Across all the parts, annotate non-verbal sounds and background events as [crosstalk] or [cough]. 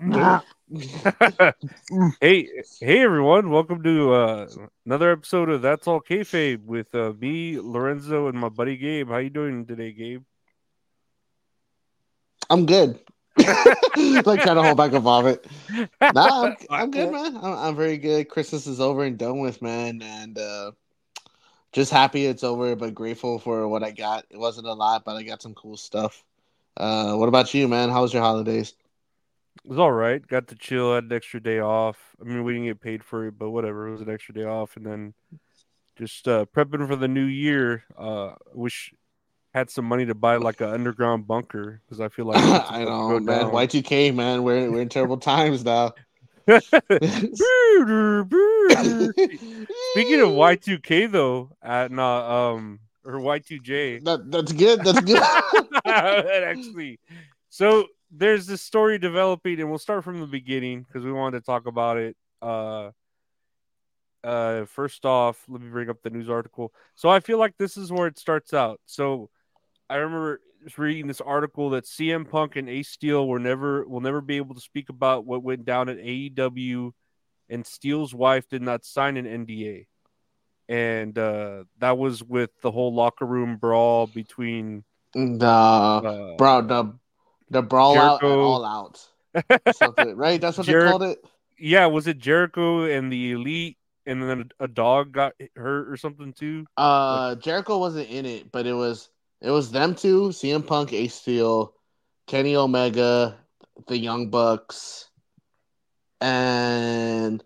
[laughs] hey, hey everyone! Welcome to uh, another episode of That's All Kayfabe with uh, me, Lorenzo, and my buddy Gabe. How you doing today, Gabe? I'm good. [laughs] like trying to hold back a vomit. Nah, I'm, [laughs] I'm good, man. I'm, I'm, very good. Christmas is over and done with, man, and uh, just happy it's over, but grateful for what I got. It wasn't a lot, but I got some cool stuff. Uh, what about you, man? How was your holidays? It was all right. Got to chill. Had an extra day off. I mean, we didn't get paid for it, but whatever. It was an extra day off, and then just uh, prepping for the new year. Uh, wish had some money to buy like an underground bunker because I feel like [laughs] I know, man. Y two K, man. We're we're in terrible times now. [laughs] Speaking of [laughs] Y two K though, at not um or Y two J. That that's good. That's good. actually, so there's this story developing, and we'll start from the beginning because we wanted to talk about it. Uh, uh, first off, let me bring up the news article. So I feel like this is where it starts out. So I remember reading this article that CM Punk and Ace Steel were never will never be able to speak about what went down at AEW, and Steel's wife did not sign an NDA, and uh, that was with the whole locker room brawl between the uh, bro the the brawl Jericho. out all out right. That's what Jer- they called it. Yeah, was it Jericho and the Elite? And then a dog got hurt or something too. Uh, like, Jericho wasn't in it, but it was it was them two, CM Punk, Ace Steel, Kenny Omega, the Young Bucks, and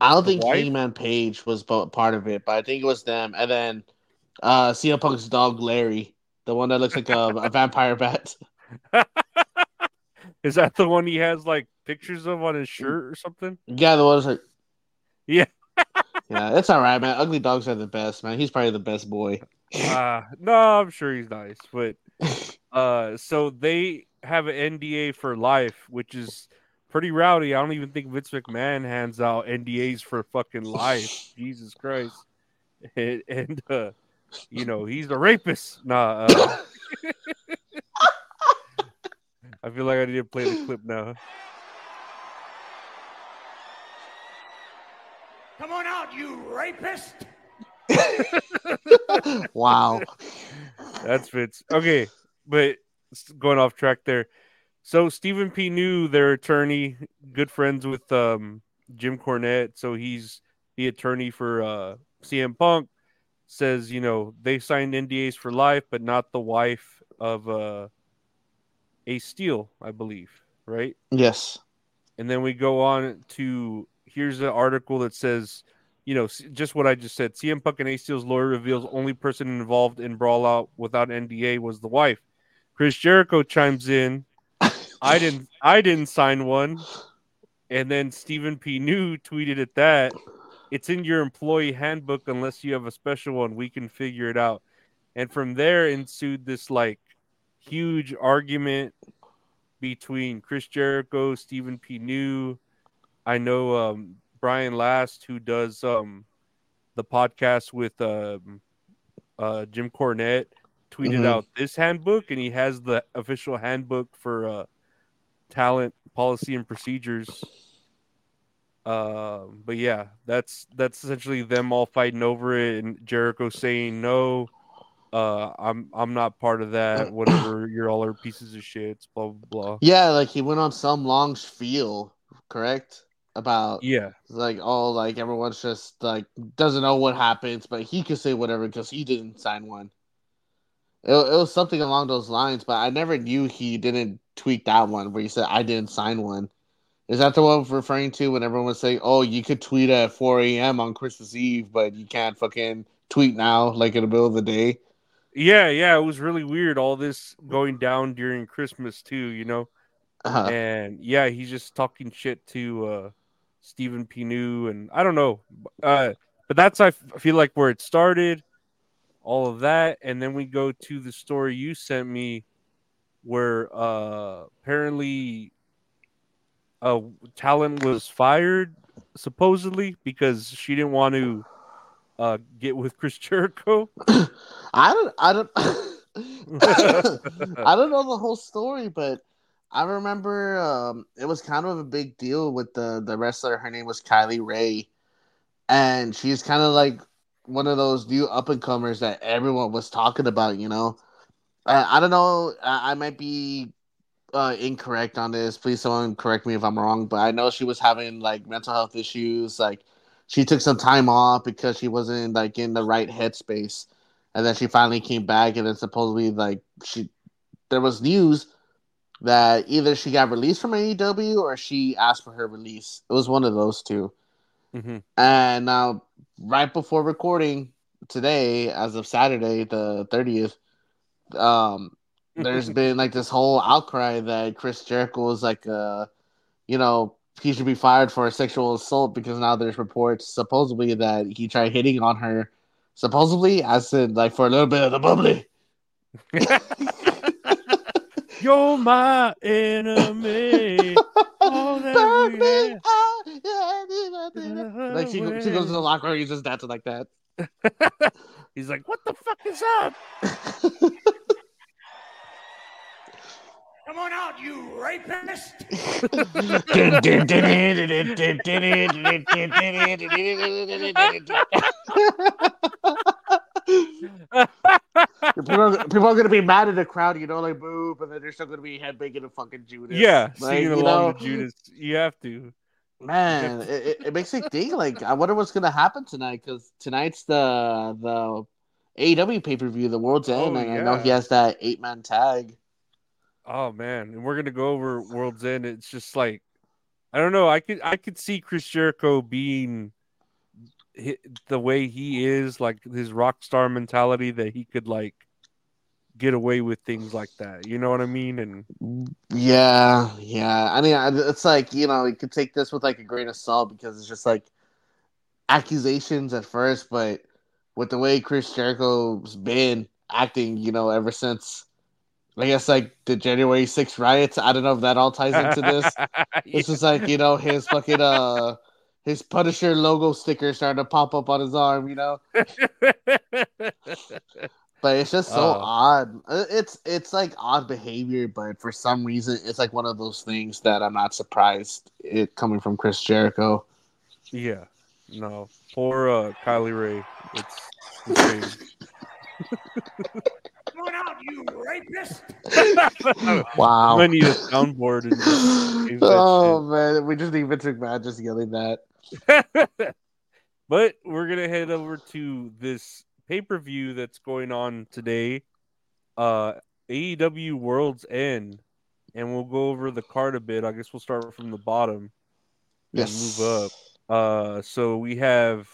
I don't think Hangman Page was part of it, but I think it was them. And then uh CM Punk's dog Larry, the one that looks like a, a vampire bat. [laughs] [laughs] Is that the one he has like pictures of on his shirt or something? Yeah, the one like Yeah. [laughs] yeah, That's all right, man. Ugly dogs are the best, man. He's probably the best boy uh, no, I'm sure he's nice, but [laughs] uh, so they have an NDA for life, which is pretty rowdy. I don't even think Vince McMahon hands out NDAs for fucking life. Jesus Christ, and, and uh, you know he's a rapist. Nah. Uh, I feel like I need to play the clip now. Come on out, you rapist! [laughs] wow. That's Fitz. Okay, but going off track there. So Stephen P. New, their attorney, good friends with um, Jim Cornette, so he's the attorney for uh, CM Punk. Says you know they signed NDAs for life, but not the wife of uh, Ace Steel, I believe, right? Yes. And then we go on to here's an article that says you know, just what I just said. CM Punk and Ace Steel's lawyer reveals only person involved in brawl out without NDA was the wife. Chris Jericho chimes in. I [laughs] didn't. I didn't sign one. And then Stephen P. New tweeted at that. It's in your employee handbook unless you have a special one. We can figure it out. And from there ensued this like huge argument between Chris Jericho, Stephen P. New. I know um, Brian Last, who does um, the podcast with um, uh, Jim Cornette, tweeted mm-hmm. out this handbook, and he has the official handbook for uh, talent policy and procedures. Uh, but yeah, that's that's essentially them all fighting over it, and Jericho saying no. Uh, I'm I'm not part of that. [clears throat] Whatever, you're all are pieces of shit. Blah blah blah. Yeah, like he went on some long spiel, correct? about yeah like oh, like everyone's just like doesn't know what happens but he could say whatever because he didn't sign one it, it was something along those lines but i never knew he didn't tweet that one where he said i didn't sign one is that the one referring to when everyone was saying oh you could tweet at 4 a.m on christmas eve but you can't fucking tweet now like in the middle of the day yeah yeah it was really weird all this going down during christmas too you know uh-huh. and yeah he's just talking shit to uh Stephen P. New, and I don't know. Uh, but that's I feel like where it started, all of that, and then we go to the story you sent me, where uh, apparently, uh, talent was fired supposedly because she didn't want to uh, get with Chris Jericho. [coughs] I don't, I don't, [coughs] I don't know the whole story, but I remember um, it was kind of a big deal with the the wrestler. Her name was Kylie Rae, and she's kind of like one of those new up and comers that everyone was talking about. You know, I, I don't know. I, I might be uh, incorrect on this. Please, someone correct me if I'm wrong. But I know she was having like mental health issues. Like she took some time off because she wasn't like in the right headspace, and then she finally came back. And then supposedly like she, there was news that either she got released from AEW or she asked for her release. It was one of those 2 Mhm. And now, right before recording today, as of Saturday the thirtieth, um, there's [laughs] been like this whole outcry that Chris Jericho was like, uh, you know, he should be fired for a sexual assault because now there's reports supposedly that he tried hitting on her, supposedly, as in like for a little bit of the bubbly. [laughs] You're my enemy. [laughs] All that we Burn me have. out, yeah, Like she, she goes to the locker room, he's just dancing like that. [laughs] He's like, what the fuck is up? Come on out, you rapist! people, are, people are gonna be mad at the crowd, you know, like boo, but then they're still gonna be headbanging a fucking Judas. Yeah, Like, singing you along know, to Judas. You have to. Man, it, it, it makes me think. Like, I wonder what's gonna happen tonight because tonight's the the AEW pay per view, the World's End, Oh, and I know he has that eight man tag. Oh man, and we're gonna go over World's End. It's just like I don't know. I could I could see Chris Jericho being the way he is, like his rock star mentality, that he could like get away with things like that. You know what I mean? And Yeah, yeah. I mean, it's like you know, you could take this with like a grain of salt because it's just like accusations at first, but with the way Chris Jericho's been acting, you know, ever since. I guess like the January 6th riots. I don't know if that all ties into this. [laughs] It's just like you know his fucking uh his Punisher logo sticker starting to pop up on his arm, you know. [laughs] But it's just so Oh. odd. Uh, It's it's like odd behavior, but for some reason, it's like one of those things that I'm not surprised it coming from Chris Jericho. yeah, no, poor uh, Kylie Rae. It's insane. [laughs] Come on out, you rapist! [laughs] Wow. I need a soundboard and just oh man, we just need Vince McMahon just yelling that. [laughs] but we're gonna head over to this pay per view that's going on today, uh, AEW World's End, and we'll go over the card a bit. I guess we'll start from the bottom and Yes. move up. Uh, so we have.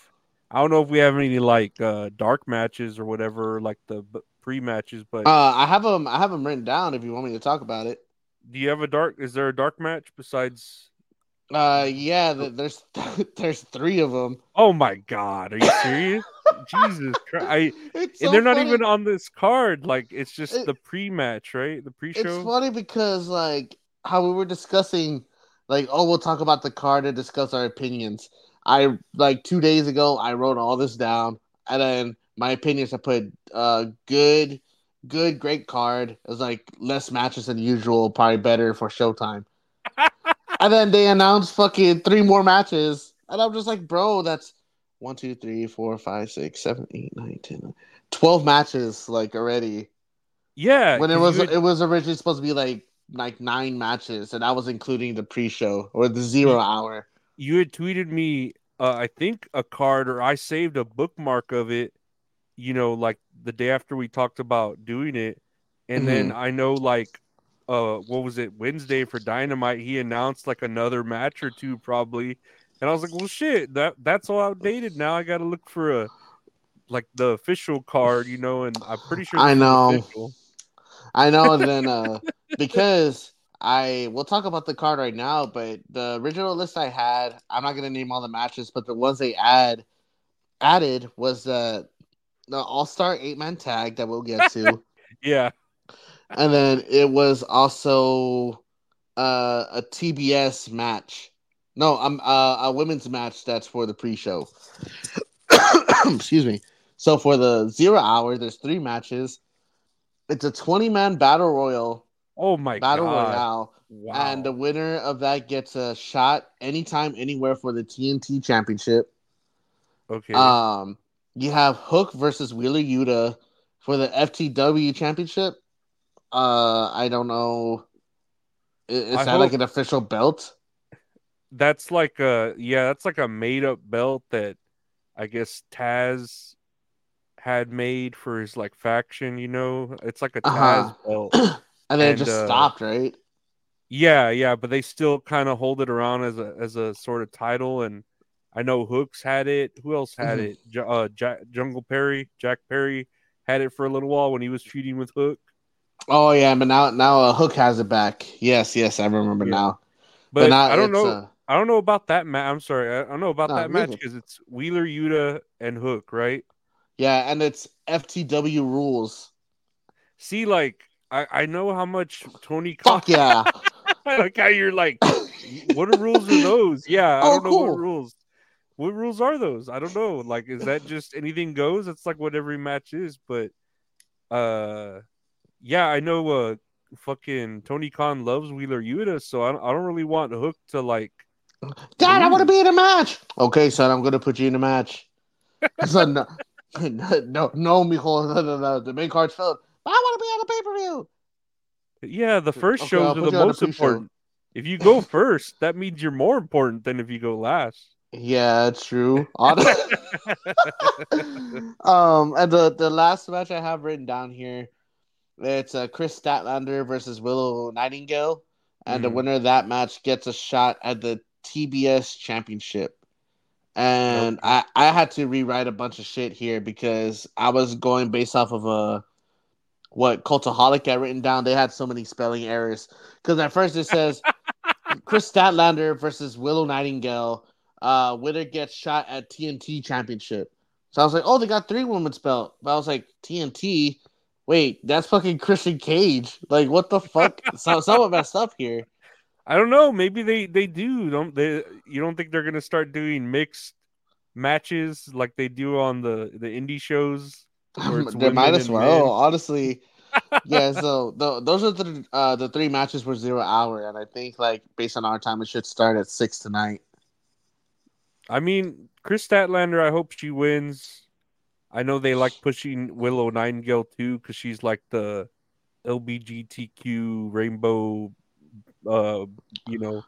I don't know if we have any like uh dark matches or whatever, like the pre matches, but Uh, I have them. I have them written down. If you want me to talk about it. do you have a dark? Is there a dark match besides? Uh, yeah. th- There's [laughs] there's three of them. Oh my god, are you serious? [laughs] Jesus Christ! I, It's and they're not even on this card. Like it's just It- the pre-match, right? The pre-show. It's funny because like how we were discussing, like oh we'll talk about the card and discuss our opinions. I like two days ago I wrote all this down and then my opinions I put uh good, good, great card. It was like less matches than usual, probably better for Showtime. [laughs] and then they announced fucking three more matches, and I'm just like, bro, that's one, two, three, four, five, six, seven, eight, nine, ten, twelve matches like already yeah, when it was you had- it was originally supposed to be like like nine matches, and I was including the pre-show or the zero hour. you had tweeted me, uh, I think a card, or I saved a bookmark of it. You know, like the day after we talked about doing it, and then Mm-hmm. I know like, uh, what was it Wednesday for Dynamite? He announced like another match or two probably, and I was like, well, shit, that that's all outdated now. I got to look for a like the official card, you know, and I'm pretty sure I know. official. I know. And then uh, [laughs] because I we'll talk about the card right now, but the original list I had, I'm not gonna name all the matches, but the ones they add added was the the All Star eight man tag that we'll get to, [laughs] Yeah. and then it was also uh, a TBS match. No, I'm uh, a women's match that's for the pre-show. [coughs] Excuse me. So for the zero hour, there's three matches. It's a 20 man battle royal, Oh my battle god. royale Wow. and the winner of that gets a shot anytime, anywhere for the TNT Championship. okay. Um, you have Hook versus Wheeler Yuta for the FTW Championship. Uh, I don't know. Is, I that like an official belt? that's like a yeah, that's like a made up belt that I guess Taz had made for his like faction, you know? It's like a Taz Uh-huh. belt. [clears throat] And then And, it just uh, stopped, right? Yeah, yeah, but they still kind of hold it around as a as a sort of title and I know Hooks had it. Who else had Mhm. it? J- uh, Jack, Jungle Perry, Jack Perry had it for a little while when he was feuding with Hook. Oh yeah, but now now uh, Hook has it back. Yes, yes, I remember Yeah. now. But now I don't know. uh, I don't know about that match. I'm sorry. I don't know about No, that match because it's Wheeler, Yuta, and Hook, right? yeah, and it's FTW rules. See, like I, I know how much Tony Khan. Fuck yeah! [laughs] like how you're like, what are rules are those? Yeah, I Oh, don't know cool. what rules. What rules are those? I don't know. Like, is that just anything goes? It's like what every match is, but uh, yeah, I know. Uh, fucking Tony Khan loves Wheeler Yuta, so I don't, I don't really want Hook to like. Dad, I want to be in a match. Okay, son, I'm gonna put you in a match. [laughs] son, no, [laughs] no, no, mijo, no, no, no, the main card's filled. I want to be on the pay per view. Yeah, the first Okay, shows I'll are the you on the most important. If you go first, that means you're more important than if you go last. Yeah, true. [laughs] [laughs] Um, and the the last match I have written down here, it's uh, Kris Statlander versus Willow Nightingale, and the Mhm. winner of that match gets a shot at the TBS Championship. And Okay. I I had to rewrite a bunch of shit here because I was going based off of a what Cultaholic I written down. They had so many spelling errors because at first it says [laughs] Kris Statlander versus Willow Nightingale. Uh, winner gets shot at TNT Championship. So I was like, oh, they got three women's belt. But I was like, TNT. Wait, that's fucking Christian Cage. Like, what the fuck? [laughs] so, someone messed up here. I don't know. Maybe they they do. Don't they? You don't think they're gonna start doing mixed matches like they do on the the indie shows? [laughs] They might as well. men. Honestly, [laughs] yeah. So the, those are the uh, the three matches were zero hour, and I think like based on our time, it should start at six tonight. I mean, Kris Statlander. I hope she wins. I know they like pushing Willow Nightingale too because she's like the LBGTQ rainbow. Uh, you know,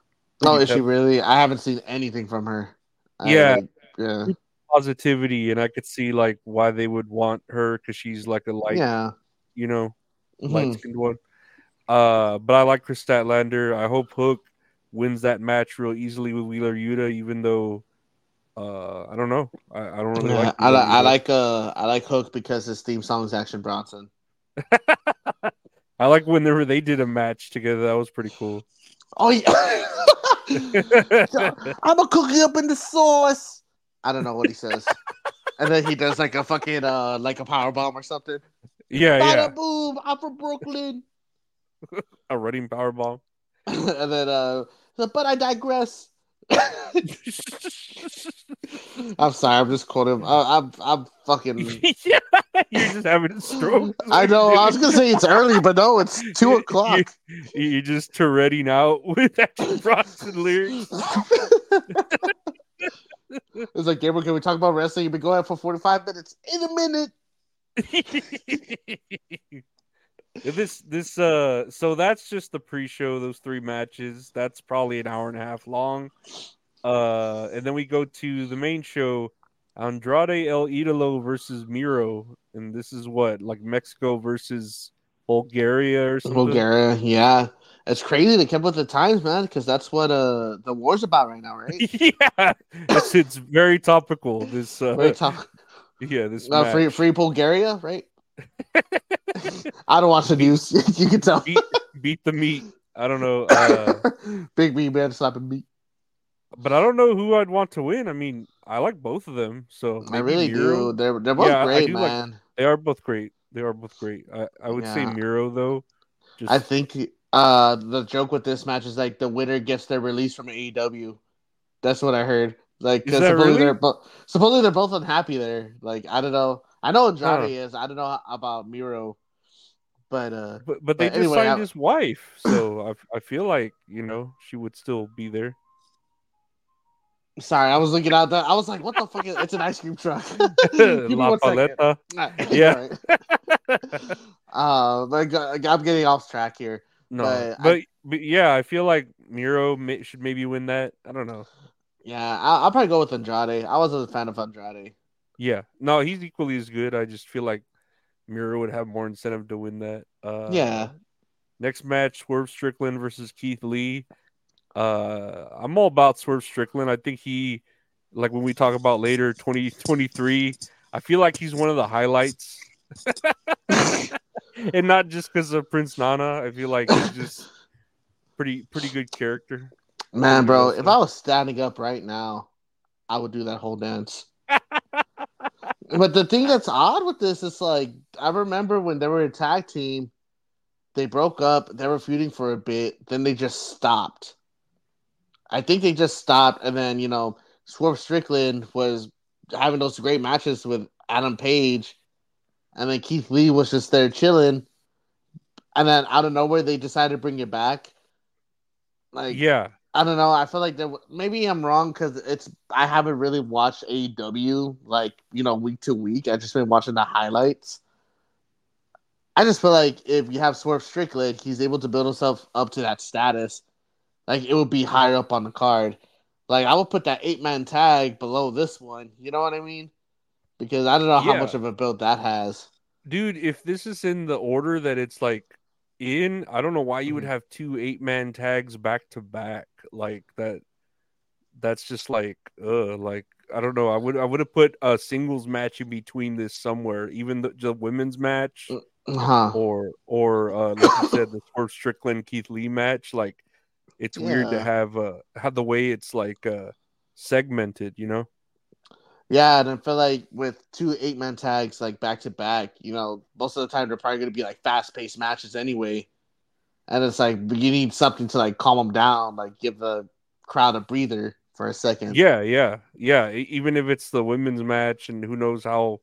Oh, is she really? I haven't seen anything from her. Yeah. yeah, positivity, and I could see like why they would want her because she's like a light, yeah. you know, Mhm. light skinned one. Uh, but I like Kris Statlander. I hope Hook wins that match real easily with Wheeler Yuta, even though uh, I don't know. I, I don't really Yeah, like. I, li- I like uh I like Hook because his theme song is Action Bronson. [laughs] I like whenever they did a match together. That was pretty cool. Oh yeah, [laughs] I'm a cookie up in the sauce. I don't know what he says, and then he does like a fucking uh like a power bomb or something. yeah, yeah. Boom! I'm from Brooklyn. [laughs] A running power bomb. and then uh, but I digress. I'm sorry, I'm just quoting. I, uh, I'm I'm fucking. [laughs] yeah, you're just having a stroke. I know. I was gonna say it's early, but no, it's [laughs] two o'clock. You, you're just Touretting out [laughs] with Action Bronson lyrics. It's like Gabriel, can we talk about wrestling? You've been going for 45 minutes. In a minute. This this uh so that's just the pre-show those three matches that's probably an hour and a half long uh and then we go to the main show andrade el idolo versus miro and this is what like mexico versus bulgaria or something Bulgaria, yeah. It's crazy they kept with the times, man, because that's what uh the war's about right now, right? [laughs] yeah it's, it's very topical this uh Very tough. [laughs] yeah this Uh, free, free Bulgaria, right? [laughs] I don't watch the news. [laughs] you can tell. beat, beat the meat i don't know uh [laughs] Big meat man slapping meat. but I don't know who I'd want to win. I mean, I like both of them. So I really Miro. do. They're they're both Yeah, great, do like- man. They are both great. They are both great. I, I would say Miro though. Just I think uh the joke with this match is like the winner gets their release from AEW. That's what I heard. Like, Is because that supposedly really? they're both supposedly they're both unhappy there. Like, I don't know. I know Andrade is. I don't know about Miro. But uh, But but they But just anyway, signed I- his wife, so I I feel like you know she would still be there. sorry, I was looking out that. I was like, "What the fuck? Is, it's an ice cream truck." [laughs] [laughs] La. Paleta. [laughs] Yeah. Alright. uh, but I'm getting off track here. No, But but, I- but yeah, I feel like Miro may, should maybe win that. I don't know. Yeah, I'll, I'll probably go with Andrade. I wasn't a fan of Andrade. Yeah, no, he's equally as good. I just feel like Miro would have more incentive to win that. Uh, Yeah. Next match: Swerve Strickland versus Keith Lee. Uh, I'm all about Swerve Strickland. I think he, like when we talk about later, 2023. I feel like he's one of the highlights, [laughs] and not just because of Prince Nana. I feel like he's just pretty pretty good character. Man, bro, if I was standing up right now, I would do that whole dance. [laughs] but the thing that's odd with this is like I remember when they were a tag team, they broke up, they were feuding for a bit, then they just stopped. I think they just stopped, and then you know, Swerve Strickland was having those great matches with Adam Page, and then Keith Lee was just there chilling, and then out of nowhere they decided to bring it back. Like, Yeah, I don't know. I feel like there. Maybe I'm wrong because it's. I haven't really watched AEW like you know week to week. I just been watching the highlights. I just feel like if you have Swerve Strickland, he's able to build himself up to that status. Like it would be higher up on the card. Like I would put that eight man tag below this one. You know what I mean? Because I don't know how much of a build that has. dude. If this is in the order that it's like in, I don't know why you would Mhm. have two eight man tags back to back like that. That's just like, uh, like I don't know. I would I would have put a singles match in between this somewhere, even the, the women's match. Huh? or or uh like you said the [coughs] Swerve Strickland Keith Lee match like it's weird to have uh have the way it's like uh segmented you know Yeah, and I feel like with two eight man tags like back to back, you know, most of the time they're probably going to be like fast paced matches anyway. And it's like you need something to like calm them down, like give the crowd a breather for a second. yeah yeah yeah even if it's the women's match and who knows how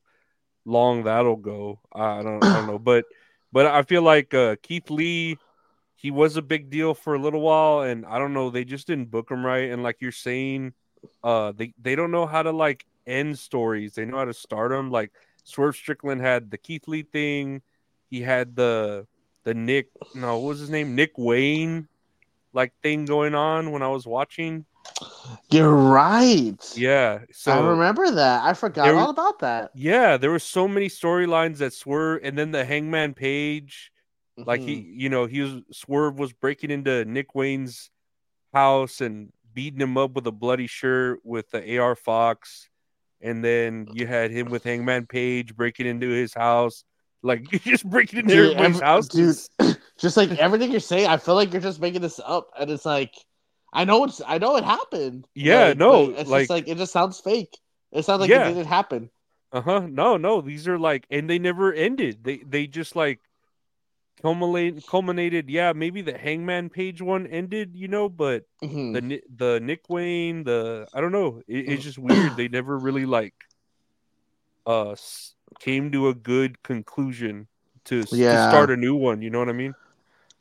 long that'll go I don't I don't know [clears throat] but but I feel like uh Keith Lee he was a big deal for a little while and I don't know they just didn't book him right and like you're saying uh they they don't know how to like end stories they know how to start them like Swerve Strickland had the Keith Lee thing he had the the Nick no what was his name Nick Wayne like thing going on when I was watching You're right. yeah so I remember that. I forgot There all about that. yeah there were so many storylines that Swerve and then the Hangman Page like he Mhm. you know he was swerve was breaking into nick wayne's house and beating him up with a bloody shirt with the ar fox and then you had him with hangman page breaking into his house like [laughs] just breaking into Dude, everybody's every- house dude, [clears throat] just like everything you're saying, I feel like you're just making this up, and it's like, I know it's, I know it happened. Yeah, Like, no, it's like- just like it just sounds fake. It sounds like Yeah. it didn't happen. uh-huh no no these are like and they never ended they they just like culminate culminated yeah maybe the hangman page one ended you know but Mhm. the the Nick Wayne, the I don't know. It, it's just weird. They never really like uh came to a good conclusion to, s- to start a new one. You know what I mean?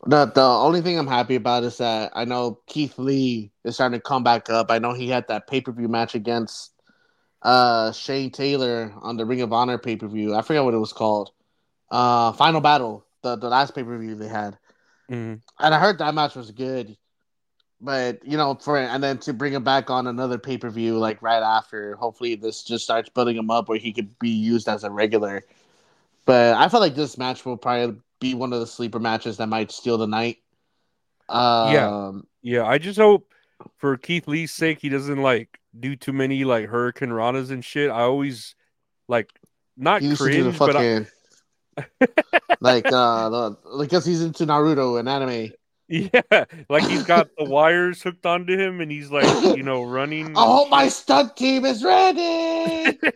The the only thing I'm happy about is that I know Keith Lee is starting to come back up. I know he had that pay per view match against uh Shane Taylor on the Ring of Honor pay per view. I forget what it was called. Uh Final Battle, the, the last pay per view they had. Mhm. And I heard that match was good. But you know, for and then to bring him back on another pay per view like right after, hopefully this just starts building him up where he could be used as a regular. But I feel like this match will probably be one of the sleeper matches that might steal the night. Um, Yeah. Yeah, I just hope for Keith Lee's sake he doesn't like do too many like Hurricane Ranas and shit. I always like not He used to do the cringe, but I, like uh the, because he's into Naruto and anime. yeah, like he's got the wires hooked onto him and he's like you know [laughs] running. I hope my stunt team is ready. [laughs]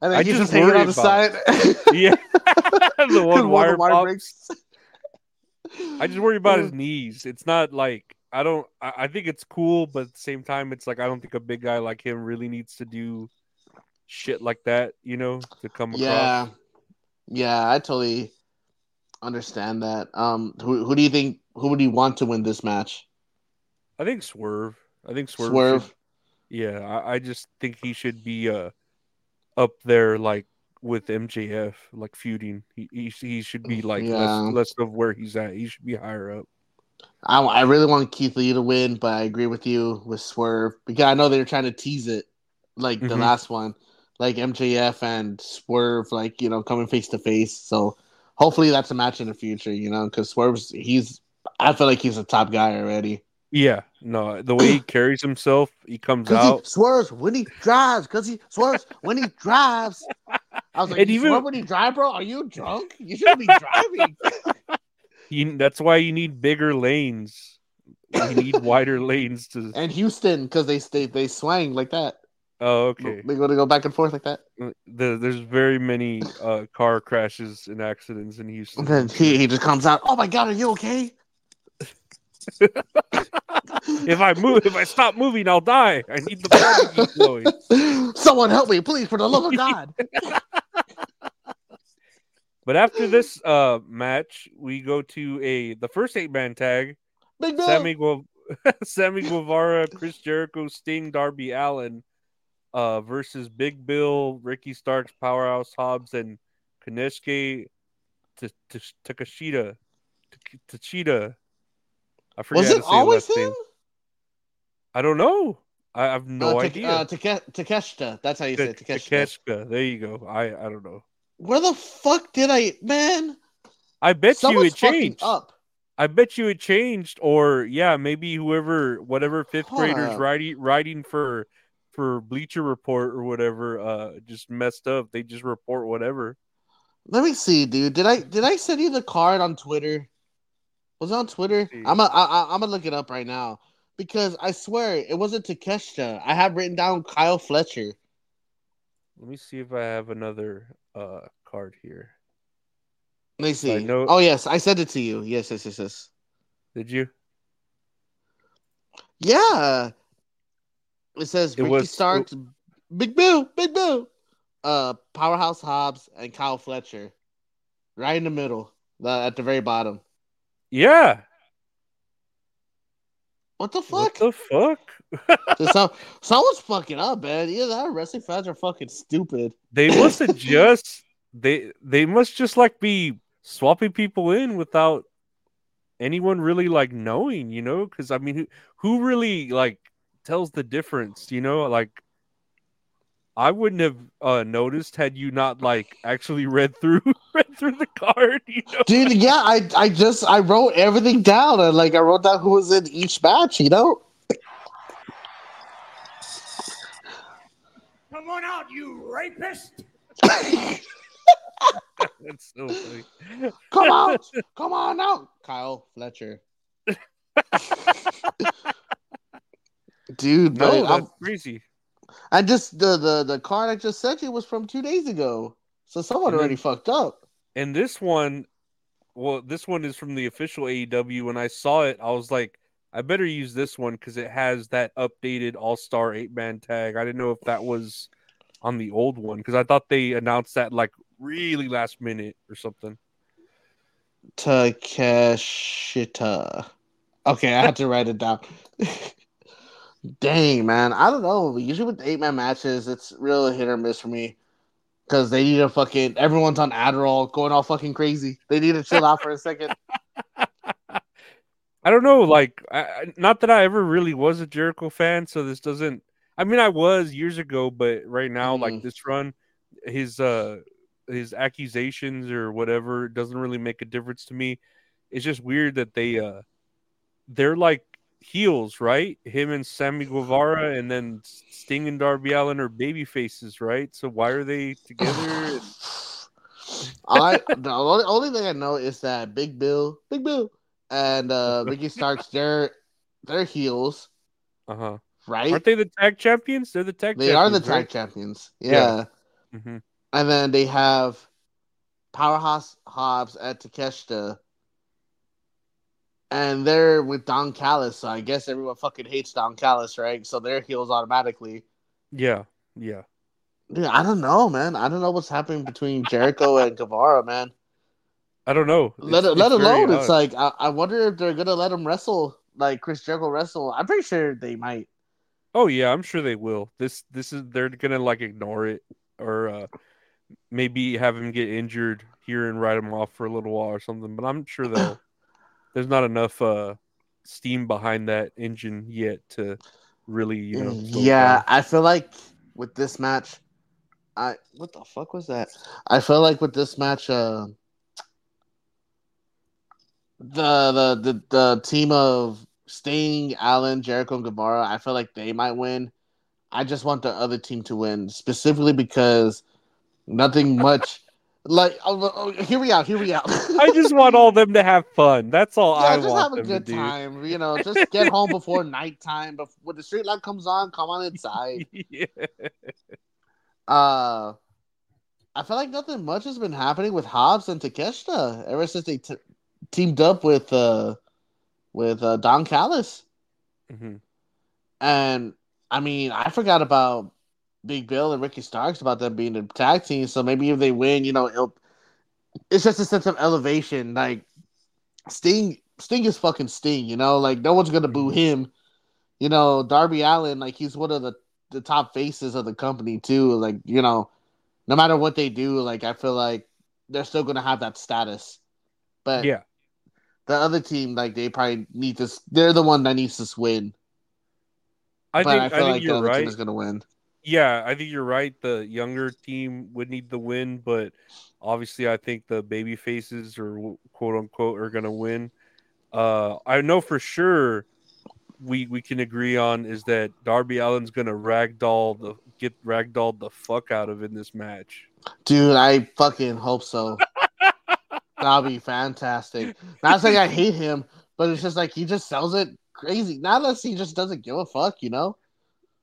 And then I he's just just hanging worry on the side. yeah, [laughs] the one wire, the wire breaks. I just worry about his knees. It's not like I don't. I, I think it's cool, but at the same time, it's like I don't think a big guy like him really needs to do shit like that. You know, to come across. Yeah, yeah, I totally, understand that. Um, who who do you think? Who would you want to win this match? I think Swerve. I think Swerve. Swerve. should- yeah, I, I just think he should be uh up there like with MJF, like feuding. He he, he should be like Yeah. less less of where he's at. He should be higher up. I, I really want Keith Lee to win, but I agree with you with Swerve because I know they were trying to tease it, like the Mhm. last one, like MJF and Swerve, like you know, coming face to face. So hopefully that's a match in the future, you know, because Swerve's he's I feel like he's a top guy already. Yeah, no, the way he [clears throat] carries himself, he comes Because he out. swerves when he drives. Because he swerves when he drives. I was like, And even- swerve when he drive, bro? Are you drunk? You shouldn't be driving. [laughs] You, that's why you need bigger lanes. You need wider lanes to. [laughs] and Houston, because they stay they swang like that. Oh, okay. They go to go back and forth like that. The, there's very many uh, car crashes and accidents in Houston. And then he, he just comes out. Oh my god, are you okay? [laughs] if I move, if I stop moving, I'll die. I need the blood to keep flowing. [laughs] Someone help me, please, for the love of God. [laughs] But after this uh match, we go to a the first eight man tag. Big. Sammy Gu- Sammy Guevara, Chris Jericho, Sting, Darby Allin, uh, versus Big Bill, Ricky Starks, Powerhouse Hobbs, and Kaneshke Takashita. T- Tachita. I forget Was it to say the always him? name. I don't know. I have no uh, idea. Uh, Take- Takeshita. That's how you say it. Ta- Takeshita. Takeshka. There you go. I I don't know. Where the fuck did I, man? I bet you it changed. up. I bet you it changed, or yeah, maybe whoever, whatever fifth Hold graders writing writing for for Bleacher Report or whatever, uh, just messed up. They just report whatever. Let me see, dude. Did I did I send you the card on Twitter? Was it on Twitter? I'm a, I, I'm gonna look it up right now because I swear it wasn't Takeshita. I have written down Kyle Fletcher. Let me see if I have another uh card here. Let me see. Know- Oh yes, I sent it to you. Yes, yes, yes, yes. Did you? Yeah. It says It Ricky was- Starks, Big Boo, Big Boo, uh, Powerhouse Hobbs, and Kyle Fletcher, right in the middle, the, at the very bottom. Yeah. What the What fuck? the fuck? So, [laughs] someone's fucking up, man. Either that wrestling fans are fucking stupid. they must have just they they must just like be swapping people in without anyone really like knowing, you know? Because I mean, who who really like tells the difference, you know? Like, I wouldn't have uh, noticed had you not like actually read through [laughs] read through the card, you know? Dude, yeah, I I just I wrote everything down and like I wrote down who was in each match, you know? Come on out, you rapist! [laughs] That's so funny. Come out, [laughs] come on out, Kyle Fletcher. Dude, No, but I'm, that's crazy. I just the, the the card I just sent you was from two days ago, so someone And already then- fucked up. And this one, well, this one is from the official AEW. When I saw it, I was like, I better use this one because it has that updated All Star eight man tag. I didn't know if that was on the old one because I thought they announced that like really last minute or something. Takeshita. Okay, I had to write it down. [laughs] Dang, man. I don't know. Usually with eight man matches, it's real hit or miss for me. Because they need to fucking everyone's on Adderall, going all fucking crazy. They need to chill out for a second. [laughs] I don't know, like, I, I- not that I ever really was a Jericho fan, so this doesn't. I mean, I was years ago, but right now, like Mhm. this run, his uh his accusations or whatever doesn't really make a difference to me. It's just weird that they uh they're like heels, right? Him and Sammy Guevara, and then Sting and Darby Allin are baby faces, right? So why are they together? [sighs] I the only, only thing I know is that Big Bill, Big Bill, and uh [laughs] Ricky Starks, they're they're heels, Uh huh. right? Aren't they the tag champions? They're the tag. They are the champions, tag champions. Yeah. Yeah. hmm And then they have Powerhouse Hobbs at Takeshita. And they're with Don Callis, so I guess everyone fucking hates Don Callis, right? So they're heels automatically. Yeah. Yeah. Dude, I don't know, man. I don't know what's happening between Jericho [laughs] and Guevara, man. I don't know. Let It's- let it's alone, it's like I, I wonder if they're gonna let him wrestle like Chris Jericho wrestle. I'm pretty sure they might. Oh yeah, I'm sure they will. This this is they're gonna like ignore it or uh maybe have him get injured here and write him off for a little while or something. But I'm sure [clears throat] they'll. There's not enough uh steam behind that engine yet to really you know. yeah, down. I feel like with this match, I what the fuck was that? I feel like with this match, uh, the the the the team of Sting, Allin, Jericho, and Guevara, I feel like they might win. I just want the other team to win specifically because nothing much. Like, oh, oh, hear me out, hear me out. I just want all them to have fun. That's all yeah, I just want have a good time. You know, [laughs] just get home before nighttime. But when the street light comes on, come on inside. [laughs] yeah. Uh, I feel like nothing much has been happening with Hobbs and Takeshita ever since they t- teamed up with uh with uh, Don Callis. Mhm. And I mean, I forgot about Big Bill and Ricky Starks about them being a tag team. So maybe if they win, you know, it'll, it's just a sense of elevation. Like Sting, Sting is fucking Sting. You know, like no one's gonna boo mm-hmm. him. You know, Darby Allin, like he's one of the the top faces of the company too. Like you know, no matter what they do, like I feel like they're still gonna have that status. But Yeah. the other team, like they probably need this. They're the one that needs this win. I but think I I, feel think like the you're other right. team is gonna win. Yeah, I think you're right. The younger team would need the win, but obviously, I think the baby faces or quote unquote are gonna win. Uh, I know for sure we we can agree on is that Darby Allin's gonna ragdoll the get ragdolled the fuck out of in this match. Dude, I fucking hope so. [laughs] That'll be fantastic. Not saying I hate him, but it's just like he just sells it crazy. Not unless he just doesn't give a fuck, you know?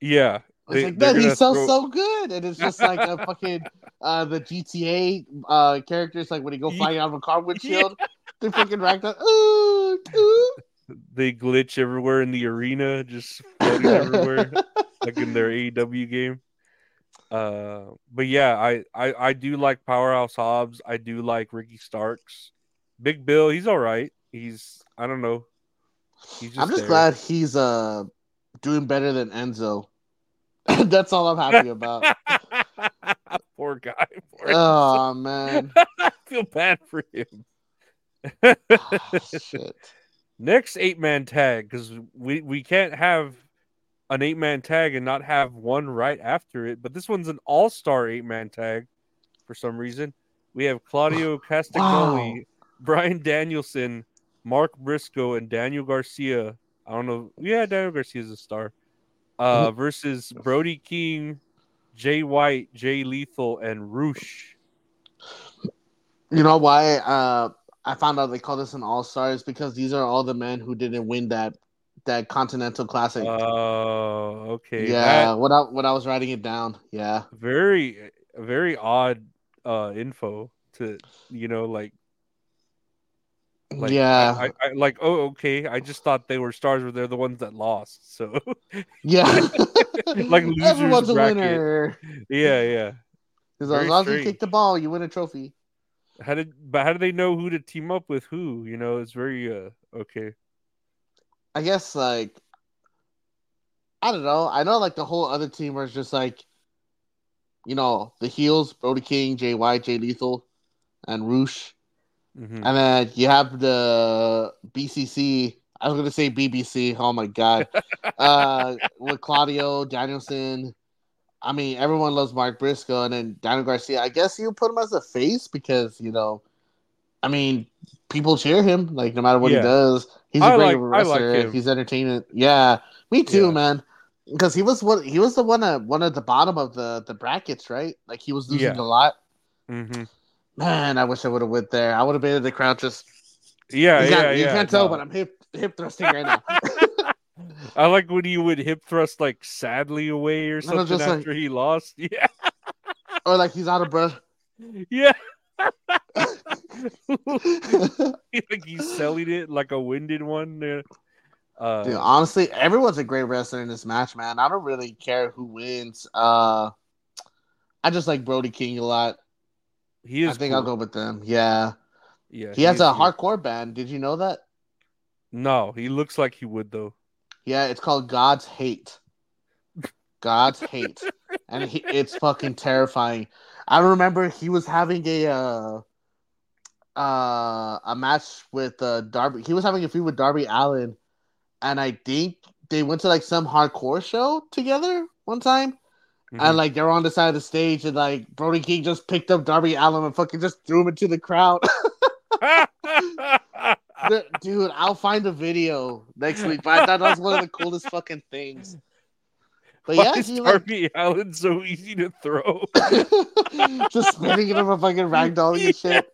Yeah, It's They- like, man, he gonna throw- so good. And it's just like a [laughs] fucking uh the GTA uh characters, like when he go flying out of a car windshield, they fucking racked up. Ooh, ooh. [laughs] they glitch everywhere in the arena, just [laughs] floating everywhere. like in their AEW game. Uh, but yeah, I, I I do like Powerhouse Hobbs. I do like Ricky Starks. Big Bill, he's all right. He's I don't know. He's just I'm just there. glad he's uh doing better than Enzo. [laughs] That's all I'm happy about. [laughs] Poor guy. Poor oh man. [laughs] I feel bad for him. Ah, shit. Next eight man tag because we we can't have an eight man tag and not have one right after it. But this one's an all star eight man tag for some reason. We have Claudio [sighs] Castagnoli, Bryan Danielson, Mark Briscoe, and Daniel Garcia. I don't know. Yeah, Daniel Garcia's a star. Uh, versus Brody King, Jay White, Jay Lethal, and Rush. You know why uh I found out they call this an all stars because these are all the men who didn't win that that Continental Classic. Oh, okay. yeah, That- when I when I was writing it down, yeah. very very odd uh info to you know like like yeah. I, I, I like oh okay i just thought they were stars but they're the ones that lost so [laughs] yeah. [laughs] Like losers Everyone's a bracket. winner. yeah yeah Because as long as you kick the ball, you win a trophy. how did but how do they know who to team up with who you know it's very uh okay I guess like I don't know. I know like the whole other team was just like you know, the heels, Brody King, JY, Jay Lethal, and Rush. Mhm. And then you have the BCC. I was gonna say BBC. Oh my god. [laughs] uh, with Claudio Danielson. I mean, everyone loves Mark Briscoe, and then Daniel Garcia. I guess you put him as a face because you know, I mean, people cheer him. Like no matter what Yeah. he does, he's a I great like- like wrestler. him. He's entertaining. Yeah, me too, Yeah. man. Because he was what he was the one at one at the bottom of the the brackets, right? Like he was losing Yeah. a lot. Mhm. Man, I wish I would have went there. I would have been in the crowd just yeah you yeah can't, you yeah can't tell, but I'm hip hip thrusting right now. [laughs] [laughs] i like when he would hip thrust like sadly away or No, something just like- after he lost [laughs] yeah or like he's out of breath. yeah like he's selling it like a winded one. there. Uh, Dude, honestly, everyone's a great wrestler in this match, man. I don't really care who wins. Uh, I just like Brody King a lot. He is. I think cool. I'll go with them. Yeah, Yeah, He has is a hardcore band. Did you know that? No, he looks like he would though. Yeah, it's called God's Hate. God's Hate, [laughs] and he, it's fucking terrifying. I remember he was having a uh, uh, a match with uh, Darby. He was having a feud with Darby Allin, and I think they went to like some hardcore show together one time. Mhm. And like they're on the side of the stage, and like Brody King just picked up Darby Allin and fucking just threw him into the crowd. [laughs] [laughs] Dude, I'll find a video next week. But I thought that was one of the coolest fucking things. But Why yeah, is he like Darby Allin so easy to throw? [laughs] just spinning him up a fucking ragdoll and shit.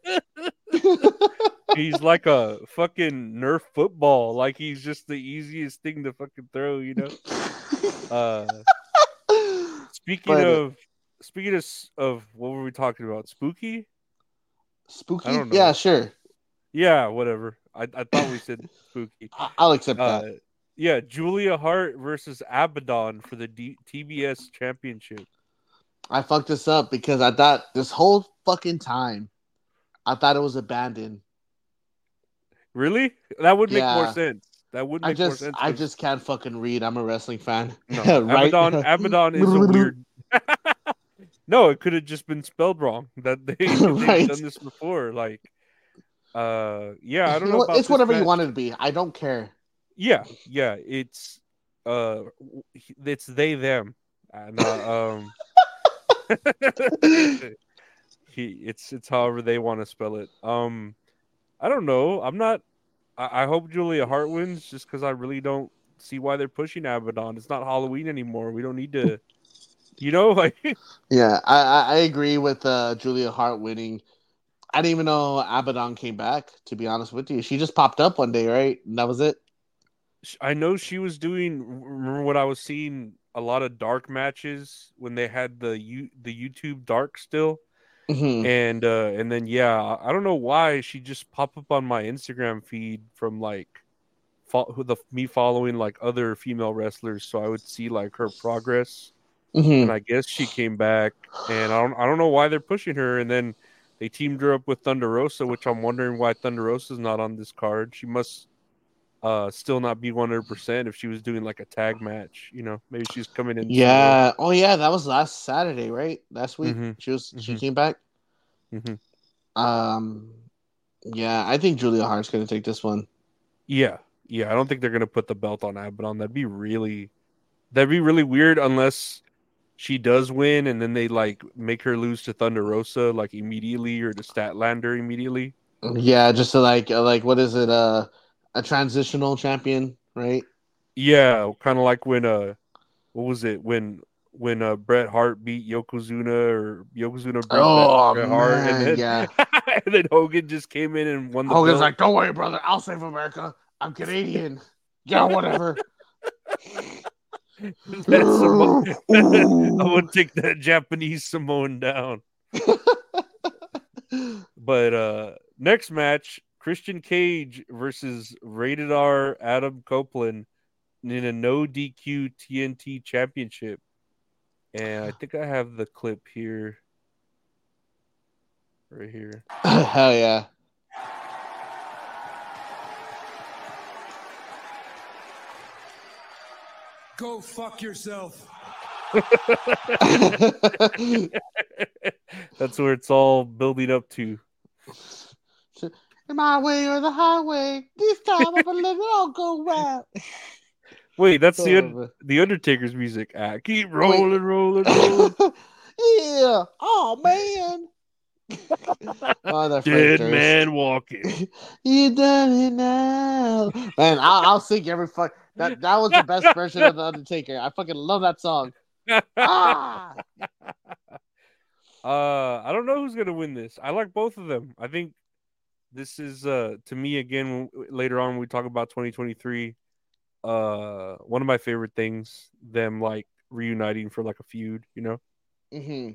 he's like a fucking Nerf football. Like he's just the easiest thing to fucking throw. You know. Uh, speaking But, of speaking of of what were we talking about? Spooky? Spooky? I don't know. Yeah, sure. Yeah, whatever. I, I thought we said [coughs] spooky. I'll accept Uh, that. yeah, Julia Hart versus Abaddon for the D- TBS championship. I fucked this up because I thought this whole fucking time, I thought it was abandoned. Really? That would make more sense. That would make I just, more sense. I just can't fucking read. I'm a wrestling fan. [laughs] no, [laughs] right? Abaddon. Abaddon is a [laughs] weird. no, it could have just been spelled wrong. That they they've Right. done this before. Like, uh, yeah, I don't know. about It's whatever you want it to be. I don't care. Yeah, yeah. It's uh, it's they them. And, uh, um, he it's it's however they want to spell it. Um, I don't know. I'm not. I, I hope Julia Hart wins just because I really don't see why they're pushing Abaddon. It's not Halloween anymore. We don't need to. You know, [laughs] like Yeah, I, I, I agree with uh, Julia Hart winning. I didn't even know Abaddon came back. To be honest with you, she just popped up one day, right? And that was it. I know she was doing. Remember what I was seeing a lot of dark matches when they had the you the YouTube dark still. Mhm. and uh and then yeah i don't know why she just popped up on my instagram feed from like fo- the me following like other female wrestlers so i would see like her progress Mhm. and i guess she came back and i don't i don't know why they're pushing her and then they teamed her up with thunder rosa which i'm wondering why thunder rosa's not on this card she must uh still not be 100% if she was doing like a tag match you know maybe she's coming in Yeah. Oh, yeah. That was last Saturday, right? Last week. Mhm. She was. She Mhm. came back. Mhm. Um. Yeah, I think Julia Hart's gonna take this one. Yeah, yeah. I don't think they're gonna put the belt on Abaddon. That'd be really, that'd be really weird unless she does win and then they like make her lose to Thunder Rosa like immediately or to Statlander immediately. Yeah, just to like, uh, like, what is it? Uh, a transitional champion, right? Yeah, kind of like when uh, what was it when when uh Bret Hart beat Yokozuna or Yokozuna beat Oh, Bret Hart man, and then yeah. [laughs] and then Hogan just came in and won the Hogan's belt. like, "Don't worry, brother. I'll save America. I'm Canadian. Yeah, whatever." [laughs] That's Samo- Ooh. [laughs] I would take that Japanese Samoan down. But uh next match, Christian Cage versus Rated R Adam Copeland in a no DQ TNT championship. And I think I have the clip here. Right here. [laughs] Hell yeah. Go fuck yourself. [laughs] That's where it's all building up to. In my way or the highway. This time I'm gonna let it all go round. Wait, that's the un- the Undertaker's music. Ah, keep rolling, rolling, rolling. [laughs] yeah. Oh man. oh, that Dead Frank Durst. man walking. [laughs] You done it now. Man, I'll, I'll sing every fuck. That that was the best version of the Undertaker. I fucking love that song. Ah, [laughs] Uh, I don't know who's gonna win this. I like both of them. I think this is uh to me again later on when we talk about 2023. Uh, one of my favorite things. Them like reuniting for like a feud. You know. hmm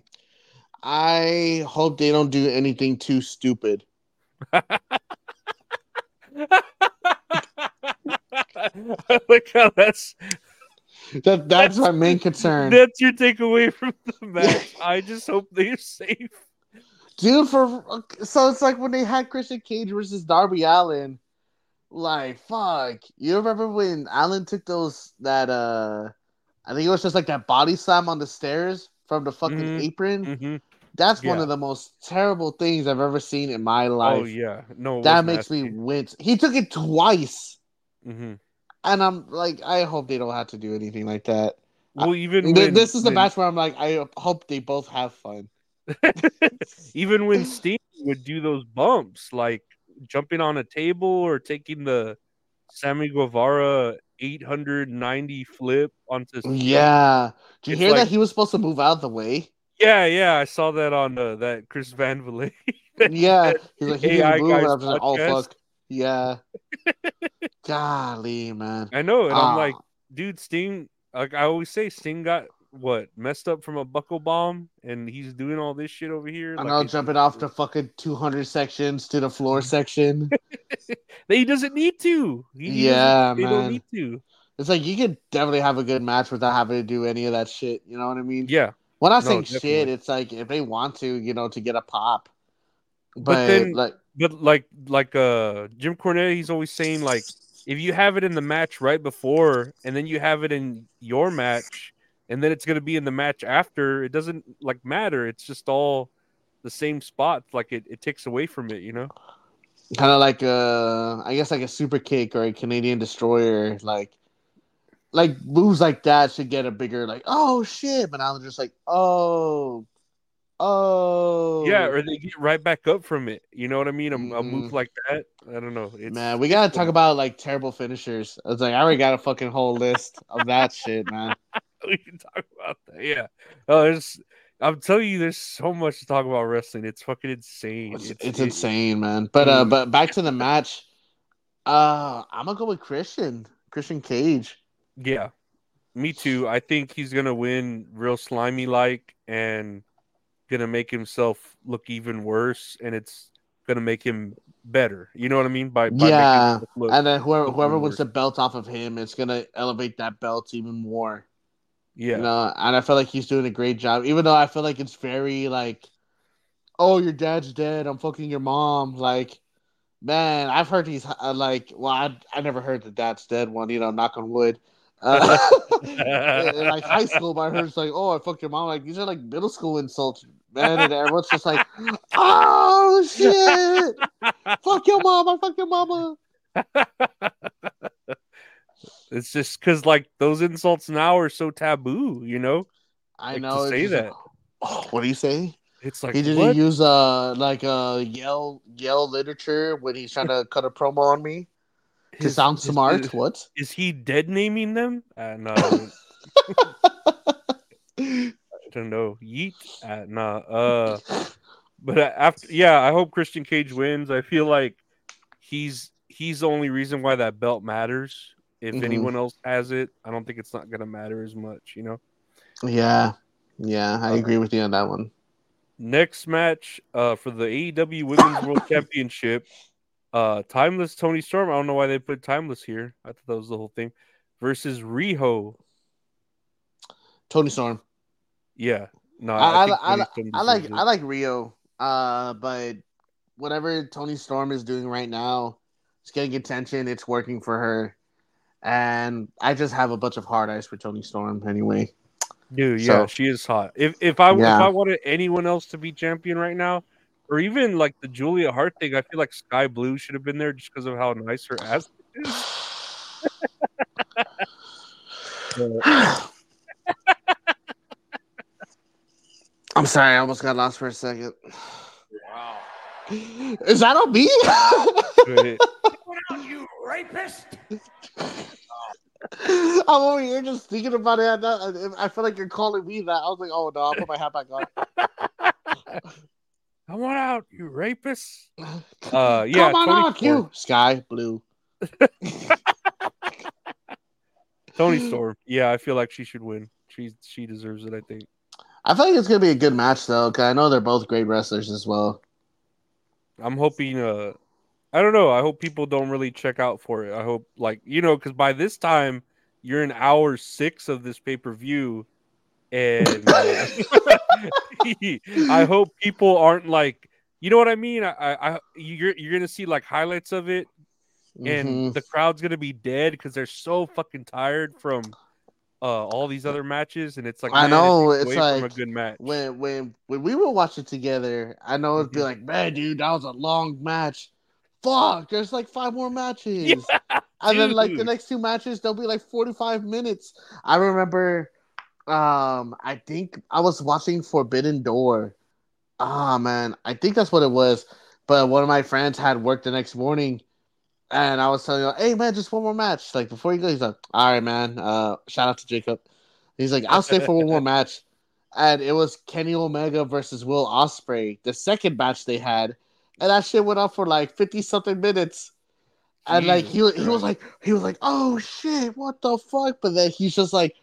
I hope they don't do anything too stupid. [laughs] I like how that's That that's my main concern. that's your takeaway from the match. [laughs] I just hope they're safe. Dude. For so it's like when they had Christian Cage versus Darby Allin. Like fuck, you remember when Allin took those that uh, I think it was just like that body slam on the stairs from the fucking Mhm. apron. hmm That's one of the most terrible things I've ever seen in my life. Oh yeah, no, that makes me wince. He took it twice, mm-hmm. and I'm like, I hope they don't have to do anything like that. Well, even Th- when, this is the when- match where I'm like, I hope they both have fun. [laughs] even when [laughs] Sting would do those bumps, like jumping on a table or taking the Sammy Guevara 890 flip onto Yeah. Did you hear like- that he was supposed to move out of the way? yeah, yeah. I saw that on uh, that Chris Van Vliet. [laughs] Yeah. He's like, he didn't move. I'm just like, oh, fuck. Yeah. Golly, man. I know, and Ah. I'm like, dude, Sting. Like I always say, Sting got what messed up from a buckle bomb, and he's doing all this shit over here. I like, know, it's- jumping off the fucking 200 sections to the floor [laughs] section. [laughs] He doesn't need to. He, Yeah, They man. don't need to. It's like you could definitely have a good match without having to do any of that shit. You know what I mean? Yeah, When I No, say shit, it's like if they want to, you know, to get a pop. But, But then- like, but like like uh Jim Cornette, he's always saying like if you have it in the match right before and then you have it in your match and then it's gonna be in the match after, it doesn't like matter. It's just all the same spot. Like it, it takes away from it, you know? kind of like uh, I guess like a super kick or a Canadian destroyer, like. Like moves like that should get a bigger like oh shit, but I'm just like oh, oh Yeah, or they get right back up from it. You know what I mean? A, a Mhm. move like that. I don't know. It's, man, we gotta talk about like terrible finishers. I was like, I already got a fucking whole list of that shit, man. [laughs] [laughs] we can talk about that. Yeah. Oh, there's. I'm telling you, there's so much to talk about wrestling. It's fucking insane. It's, It's, it's insane, man. But uh, Mm. but back to the match. Uh, I'm gonna go with Christian, Christian Cage. Yeah, me too. I think he's gonna win real slimy like and gonna make himself look even worse, and it's gonna make him better. You know what I mean? By, by Yeah, look- And then whoever whoever wins the belt off of him, it's gonna elevate that belt even more. Yeah, You know, and I feel like he's doing a great job. Even though I feel like it's very like, oh, your dad's dead. I'm fucking your mom. Like, man, I've heard these uh, like, well, I I never heard the dad's dead one. You know, knock on wood. Uh, [laughs] in, like high school, but I heard it's like, oh, I fucked your mom. Like these are like middle school insults, man. And everyone's just like, oh shit, [laughs] fuck your mom, I fuck your mama. [laughs] it's just because like those insults now are so taboo. You know, I Like, know. it's say just that. like, [gasps] oh, what do you say? it's like he didn't what? use uh like uh yell yell literature when he's trying to [laughs] cut a promo on me to His- sound smart. Is, what? is he dead naming them? Uh, no, [laughs] I don't know. Yeet. Uh, nah. Uh. But uh, after, yeah, I hope Christian Cage wins. I feel like he's he's the only reason why that belt matters. If Mhm. anyone else has it, I don't think it's not gonna matter as much. You know. yeah, yeah, I Uh, agree with you on that one. Next match, uh, for the AEW Women's World [coughs] Championship, uh, Timeless Toni Storm. I don't know why they put Timeless here. I thought that was the whole thing. Versus Riho. Toni Storm. Yeah. No, I- I, I- I- like I like Riho, uh, but whatever Toni Storm is doing right now, it's getting attention. It's working for her, and I just have a bunch of hard eyes for Toni Storm anyway. Dude, yeah, So- she is hot. If if I Yeah. if I wanted anyone else to be champion right now, or even like the Julia Hart thing, I feel like Skye Blue should have been there just because of how nice her ass is. [sighs] I'm sorry, I almost got lost for a second. Wow. Is that on me? [laughs] But- What out, you rapist? [laughs] I'm over here just thinking about it. I, I feel like you're calling me that. I was like, oh no, I'll put my hat back on. [laughs] Come on out, you rapist. [laughs] Uh, yeah, Come on Toni out, Storm. you Skye Blue. Toni Storm. Yeah, I feel like she should win. She she deserves it. I think. I feel like it's gonna be a good match though, because I know they're both great wrestlers as well. I'm hoping. Uh, I don't know. I hope people don't really check out for it. I hope, like you know, because by this time you're in hour six of this pay per view, and uh, [laughs] I hope people aren't like you know what I mean? I, I, you're you're gonna see like highlights of it, and Mhm. the crowd's gonna be dead because they're so fucking tired from uh all these other matches, and it's like I man, know, it's from like a good match. when when when we were watching together, I know it'd be Mhm. like, man, dude, that was a long match. Fuck, there's like five more matches. [laughs] and then like the next two matches, they'll be like 45 minutes. I remember um I think I was watching Forbidden Door. Ah man, I think that's what it was. But one of my friends had work the next morning and I was telling him, hey man, just one more match. Like before you go, he's like, All right, man. Uh shout out to Jacob. He's like, I'll stay for one more [laughs] match. And it was Kenny Omega versus Will Ospreay, the second match they had. And that shit went on for like 50 something minutes. And like he, Jesus he was like he was like, oh shit, what the fuck? But then he's just like,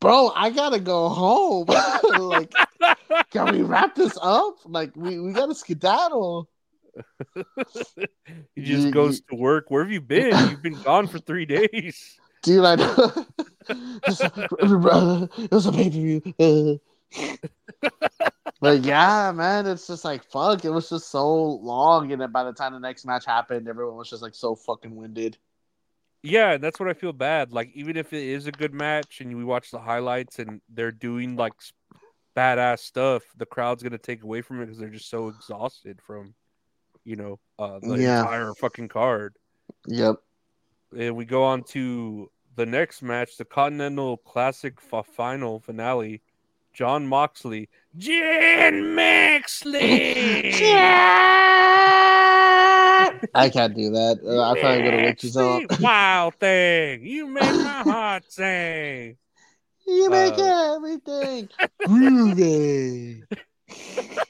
bro, I gotta go home. [laughs] like, [laughs] can we wrap this up? Like, we, we gotta skedaddle. [laughs] he just You- goes to work. Where have you been? You've been gone for three days. Dude, I know. It's "Brother, it was a pay per view. But yeah, man, it's just like fuck. It was just so long, and then by the time the next match happened, everyone was just like so fucking winded. Yeah, and that's what I feel bad. Like even if it is a good match and we watch the highlights and they're doing like badass stuff, the crowd's gonna take away from it because they're just so exhausted from, you know, uh, the Yeah. entire fucking card. Yep. And we go on to the next match, the Continental Classic final finale. Jon Moxley, Jan Moxley. I can't do that. Uh, I probably would have licked you up. Wild thing, you make my [laughs] heart sing. You make Uh, everything groovy. [laughs]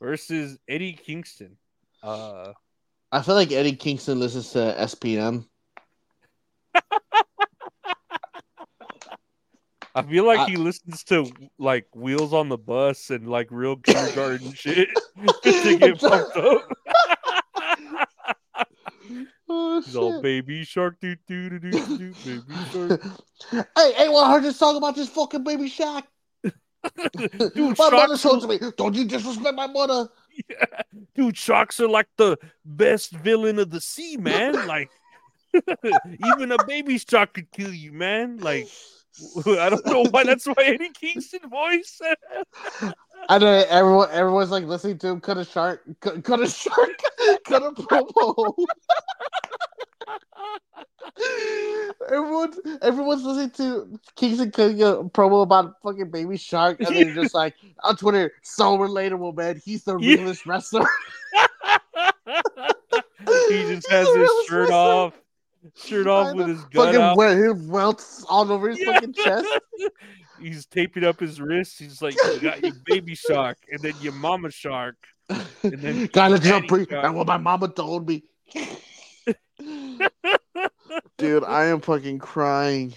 versus Eddie Kingston. Uh, I feel like Eddie Kingston listens to SPM. [laughs] I feel like I- he listens to like Wheels on the Bus and like real kindergarten [laughs] shit [laughs] to get pumped up. [laughs] Oh, He's all shit. baby shark, doo doo doo doo doo, baby shark. hey, anyone heard this song about this fucking baby shark. Dude, my mother showed to me. Don't you disrespect my mother? dude, sharks are like the best villain of the sea, man. Like, even a baby shark could kill you, man. Like, [laughs] I don't know why [laughs] that's why Eddie Kingston voice. I know everyone. Everyone's like listening to him cut a shark, cut, cut a shark, [laughs] cut a promo. Everyone's everyone's listening to Kingston cutting a promo about fucking baby shark, and they're just like on Twitter, so relatable, man. He's the realest wrestler. he just has his shirt wrestler. off, shirt off with his gun fucking out. wet, his welts all over his [laughs] Yeah. fucking chest. He's taping up his wrists. He's like, "You got your baby shark, and then your mama shark." And then [laughs] Gotta jump pre. That's what my mama told me. [laughs] Dude, I am fucking crying.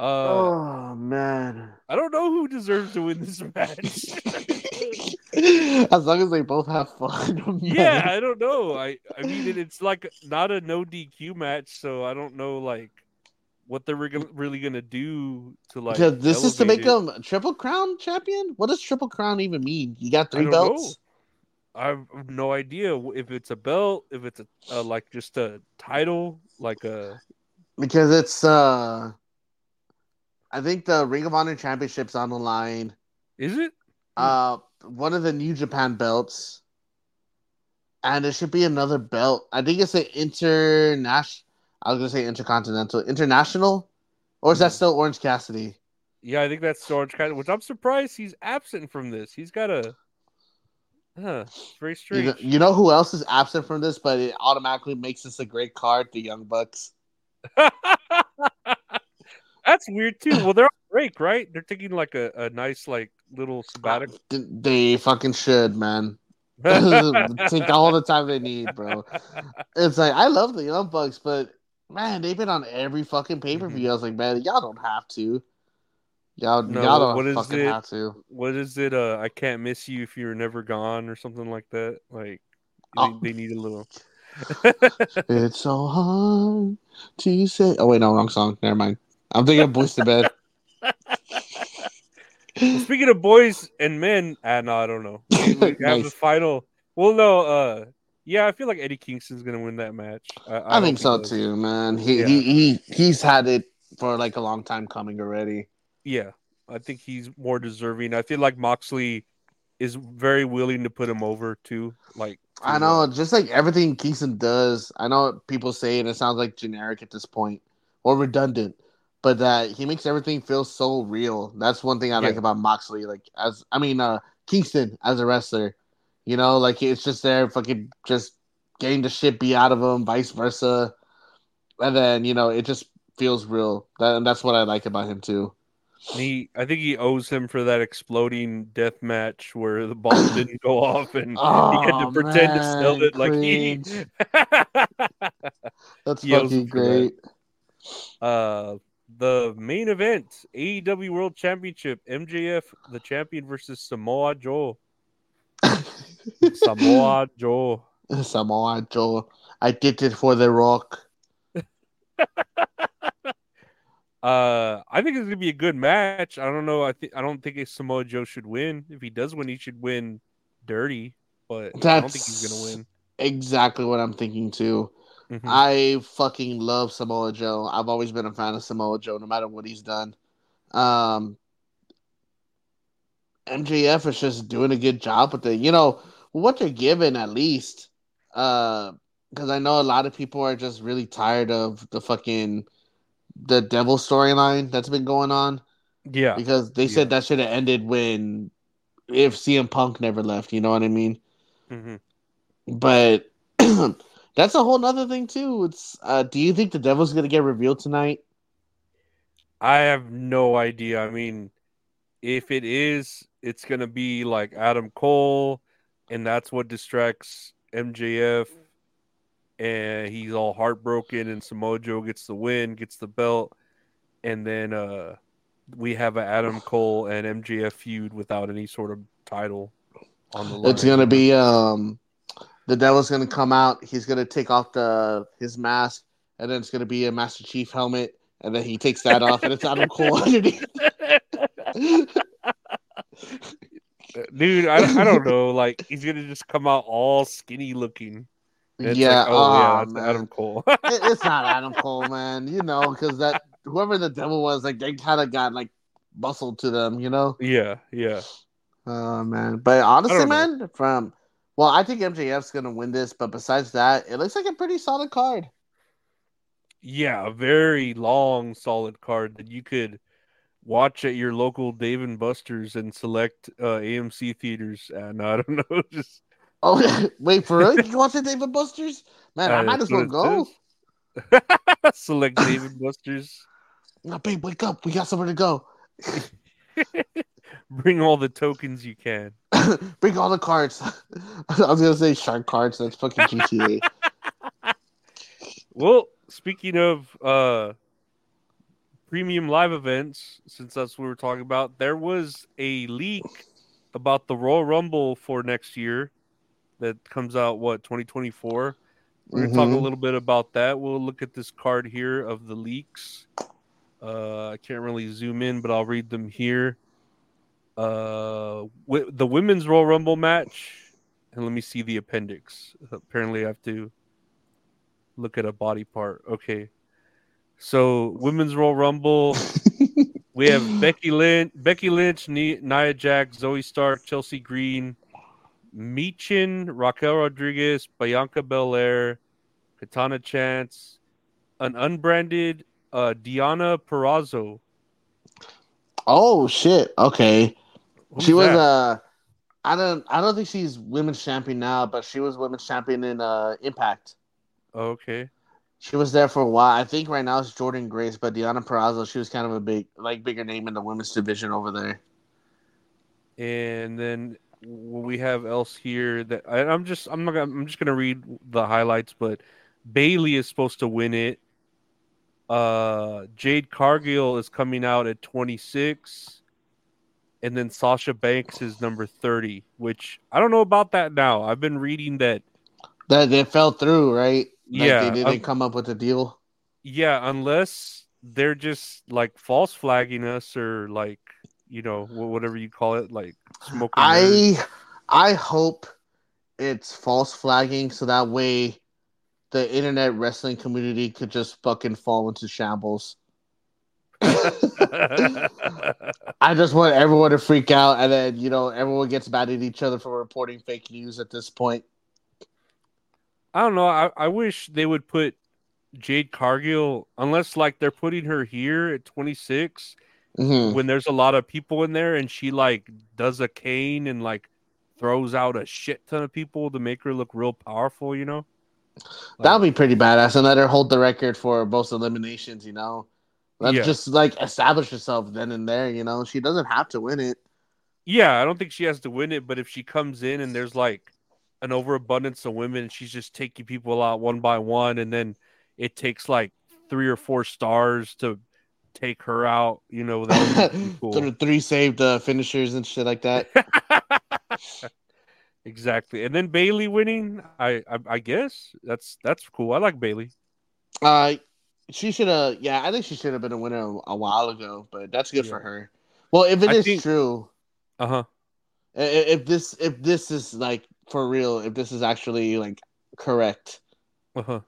Uh, oh man. I don't know who deserves to win this [laughs] match. as long as they both have fun. [laughs] yeah, I don't know. I I mean, it's like not a no DQ match, so I don't know like what they're re- really gonna do to like. because this is to make it. him triple crown champion. What does triple crown even mean? You got I three don't belts. know. I have no idea if it's a belt, if it's a uh, like just a title, like a Because it's uh, I think the Ring of Honor Championship's on the line. is it? Uh, one of the New Japan belts, and it should be another belt. I think it's an international. I was gonna say intercontinental, international, or is that Hmm. still Orange Cassidy? Yeah, I think that's Orange Cassidy. Which I'm surprised he's absent from this. He's got a. Huh, very You strange. know, you know who else is absent from this, but it automatically makes this a great card? The Young Bucks. [laughs] That's weird too. Well, they're on break, right? They're taking like a, a nice like little sabbatical. Th- They fucking should, man. [laughs] [laughs] Take all the time they need, bro. It's like I love the Young Bucks, but man, they've been on every fucking pay per view. I was like, man, y'all don't have to. Y'all, No, y'all don't what is fucking it? have to. what is it? Uh, I can't miss you if you're never gone, or something like that. Like Oh. they, they need a little. [laughs] It's so hard to say. Oh wait, no, wrong song. Never mind. I'm thinking of Boyz II Men. [laughs] [laughs] Speaking of boys and men, ah, no, I don't know. [laughs] We, have the final. Well, no, uh, yeah, I feel like Eddie Kingston's gonna win that match. I, I, hope think so does. too, man. He, Yeah. he he he's had it for like a long time coming already. Yeah, I think he's more deserving. I feel like Moxley is very willing to put him over too. Like, I know, uh, just like everything Kingston does. I know people say and it sounds like generic at this point or redundant, but that he makes everything feel so real. That's one thing I like about Moxley. Like as I mean, uh Kingston as a wrestler, you know, like it's just there, fucking just getting the shit beat out of him, vice versa, and then you know it just feels real. That and that's what I like about him too. he, I think he owes him for that exploding death match where the ball [laughs] didn't go off and he had to Oh, pretend to sell man, it like he. [laughs] That's He fucking for that. great. uh, the main event, AEW World Championship, MJF the champion versus Samoa Joe. [laughs] Samoa Joe. Samoa Joe. I did it for the Rock. [laughs] Uh, I think it's gonna be a good match. I don't know. I think I don't think a Samoa Joe should win. If he does win, he should win dirty. But I don't think he's gonna win. Exactly what I'm thinking too. Mhm. I fucking love Samoa Joe. I've always been a fan of Samoa Joe, no matter what he's done. Um, MJF is just doing a good job with it. You know what they're given at least. Uh, because I know a lot of people are just really tired of the fucking the devil storyline that's been going on. yeah, because they said Yeah. that should have ended when if CM Punk never left. You know what I mean? hmm But [clears throat] that's a whole nother thing too. It's uh, do you think the Devil's gonna get revealed tonight? I have no idea. I mean, if it is, it's gonna be like Adam Cole, and that's what distracts MJF, and he's all heartbroken, and Samoa Joe gets the win, gets the belt, and then uh, we have an Adam Cole and MJF feud without any sort of title on the line. It's gonna be um, the Devil's gonna come out. He's gonna take off the his mask, and then it's gonna be a Master Chief helmet, and then he takes that off, and it's Adam Cole [laughs] underneath. [laughs] dude. I, I don't know. Like he's gonna just come out all skinny looking. It's yeah, like, oh, oh, yeah, man. Adam Cole. [laughs] It- it's not Adam Cole, man. You know, because that whoever the devil was, like they kind of got like muscle to them, you know. yeah, yeah. Oh man, but honestly, man, from well, I think MJF's gonna win this, but besides that, it looks like a pretty solid card. Yeah, a very long, solid card that you could watch at your local Dave and Buster's and select uh, AMC theaters. And [laughs] I don't know, just Oh [laughs] wait, for real? You can watch the David Buster's? Man, I uh, might that's as well go. [laughs] select Dave and Buster's. Oh, babe, wake up! We got somewhere to go. Bring all the tokens you can. [laughs] Bring all the cards. [laughs] I was gonna say shark cards. That's fucking GTA. [laughs] Well, speaking of uh premium live events, since that's what we were talking about, there was a leak about the Royal Rumble for next year that comes out what 2024. We're gonna talk a Mhm. little bit about that. We'll look at this card here of the leaks. Uh, I can't really zoom in, but I'll read them here. Uh, wi- the women's Royal Rumble match, and let me see the appendix. Apparently, I have to look at a body part. Okay, so women's Royal Rumble. [laughs] We have Becky Lynch, Becky Lynch, Nia Jax, Zoey Stark, Chelsea Green, Michin, Raquel Rodriguez, Bianca Belair, Katana Chance, an unbranded uh, Deonna Purrazzo. oh shit! Okay, Who's she was that? uh, I don't, I don't think she's women's champion now, but she was women's champion in uh Impact. Okay. She was there for a while. I think right now it's Jordynne Grace, but Deonna Purrazzo, she was kind of a big, like, bigger name in the women's division over there. And then we have else here that I, I'm just I'm not gonna, I'm just gonna read the highlights, but Bayley is supposed to win it. Uh, Jade Cargill is coming out at 26, and then Sasha Banks is number 30. Which I don't know about that now. I've been reading that That they fell through, right? Like, Yeah, they didn't um, come up with a deal. yeah, unless they're just like false flagging us or like you know, whatever you call it, like smoking. I I hope it's false flagging so that way the internet wrestling community could just fucking fall into shambles. [laughs] I just want everyone to freak out and then, you know, everyone gets mad at each other for reporting fake news at this point. I don't know. I, I wish they would put Jade Cargill, unless like they're putting her here at 26 Mhm. when there's a lot of people in there and she like does a cane and like throws out a shit ton of people to make her look real powerful, you know? That would be pretty badass and let her hold the record for most eliminations, you know? Let's Yeah. just like establish herself then and there, you know? She doesn't have to win it. Yeah, I don't think she has to win it, but if she comes in and there's like an overabundance of women and she's just taking people out one by one and then it takes like three or four stars to take her out, you know, that [laughs] cool. Th- Three saved uh, finishers and shit like that. [laughs] exactly. And then Bayley winning, I, I I guess that's that's cool. I like Bayley. Uh, she should have. Yeah, I think she should have been a winner a, while ago, but that's good for her. Well, if it I is think- true, Uh-huh. i- i- if this if this is like for real, if this is actually like correct, Uh-huh.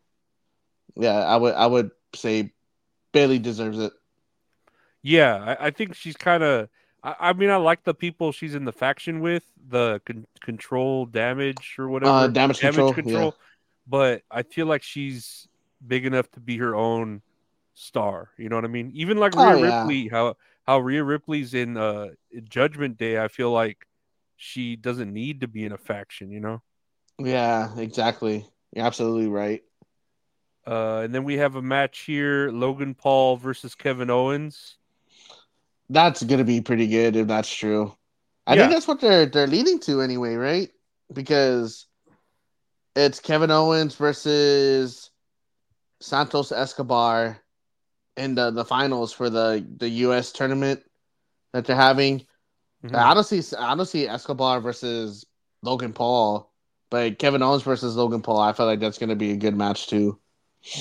yeah, I would I would say Bayley deserves it. Yeah, I, I think she's kind of. I, I mean, I like the people she's in the faction with, the con- control damage or whatever. Uh, damage control. yeah. But I feel like she's big enough to be her own star. You know what I mean? Even like Oh, Rhea yeah. Ripley, how how Rhea Ripley's in uh in Judgment Day. I feel like she doesn't need to be in a faction. You know. Yeah, exactly. You're absolutely right. Uh, and then we have a match here: Logan Paul versus Kevin Owens. That's gonna be pretty good if that's true. I Yeah. think that's what they're they're leading to anyway, right? Because it's Kevin Owens versus Santos Escobar in the, the finals for the, the US tournament that they're having. Mhm. I don't see I don't see Escobar versus Logan Paul, but Kevin Owens versus Logan Paul, I feel like that's gonna be a good match too.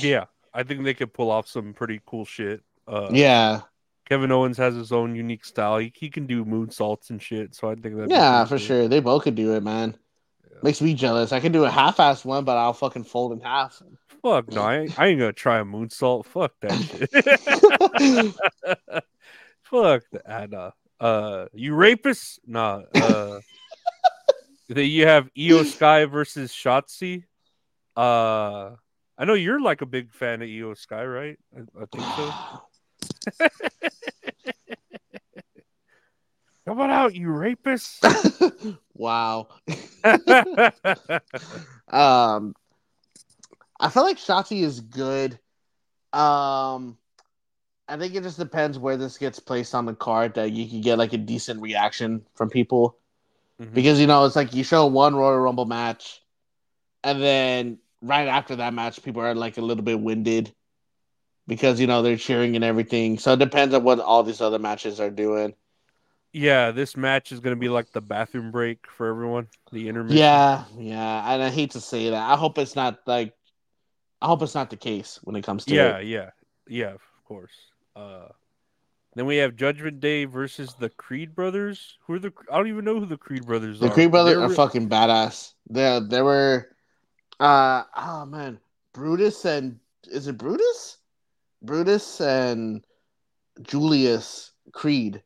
Yeah, I think they could pull off some pretty cool shit. Uh, Yeah, Kevin Owens has his own unique style. He, he can do moonsaults and shit. So I think that yeah, for sure. They both could do it, man. Makes me jealous. I can do a half-ass one, but I'll fucking fold in half. Fuck no, I, ain't- I ain't gonna try a moonsault. Fuck that shit. [laughs] Fuck that. Nah. Uh, [laughs] you rapist? Nah. Uh, then you have Io Sky versus Shotzi. Uh, I know you're like a big fan of Io Sky, right? I, I think so. [laughs] Come on out, you rapist. wow. Um, I feel like Shotzi is good. Um, I think it just depends where this gets placed on the card that you can get like a decent reaction from people Mhm. because you know it's like you show one Royal Rumble match, and then right after that match, people are like a little bit winded because you know they're cheering and everything. So it depends on what all these other matches are doing. Yeah, this match is gonna be like the bathroom break for everyone. The intermission. Yeah, yeah, and I hate to say that. I hope it's not like, I hope it's not the case when it comes to yeah, it. yeah, yeah. Of course. Uh, then we have Judgment Day versus the Creed brothers. Who are the? I don't even know who the Creed brothers The are. The Creed brothers They're are re- fucking badass. They they were, uh, oh man, Brutus and is it Brutus? Brutus and Julius Creed,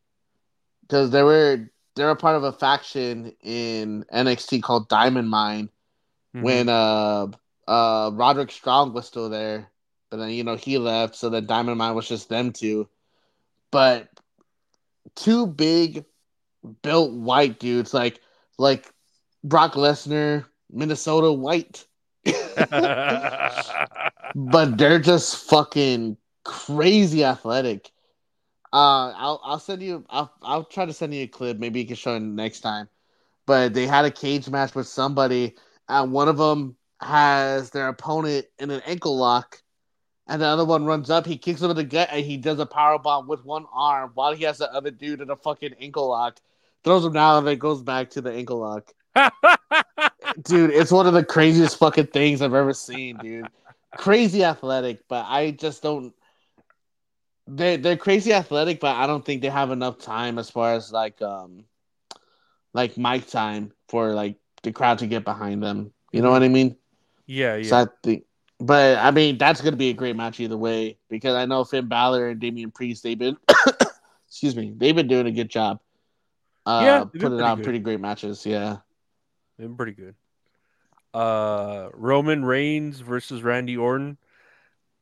because they were they were part of a faction in NXT called Diamond Mine Mhm. when uh uh Roderick Strong was still there, but then you know he left, so then Diamond Mine was just them two. But two big built white dudes like like Brock Lesnar, Minnesota white. [laughs] but they're just fucking crazy athletic. Uh, I'll I'll send you. I'll I'll try to send you a clip. Maybe you can show it next time. But they had a cage match with somebody, and one of them has their opponent in an ankle lock, and the other one runs up. He kicks him in the gut, and he does a power bomb with one arm while he has the other dude in a fucking ankle lock. Throws him down, and then goes back to the ankle lock. [laughs] Dude, it's one of the craziest fucking things I've ever seen, dude. Crazy athletic, but I just don't. they they're crazy athletic, but I don't think they have enough time as far as like um like mic time for like the crowd to get behind them. You know what I mean? Yeah, yeah. So I think, but I mean that's gonna be a great match either way because I know Finn Balor and Damian Priest they've been [coughs] excuse me they've been doing a good job. Uh, Yeah, putting out good. pretty great matches. Yeah. Been pretty good. Uh, Roman Reigns versus Randy Orton.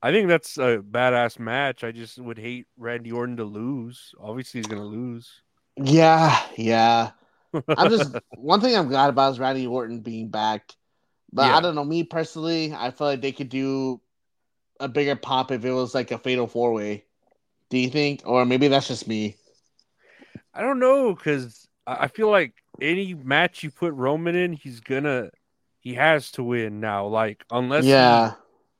I think that's a badass match. I just would hate Randy Orton to lose. Obviously, he's gonna lose. Yeah, yeah. I'm just [laughs] one thing I'm glad about is Randy Orton being back. But Yeah. I don't know, me personally, I feel like they could do a bigger pop if it was like a fatal four way. Do you think? Or maybe that's just me. I don't know because I I feel like any match you put Roman in, he's gonna, he has to win now. Like unless, he- yeah,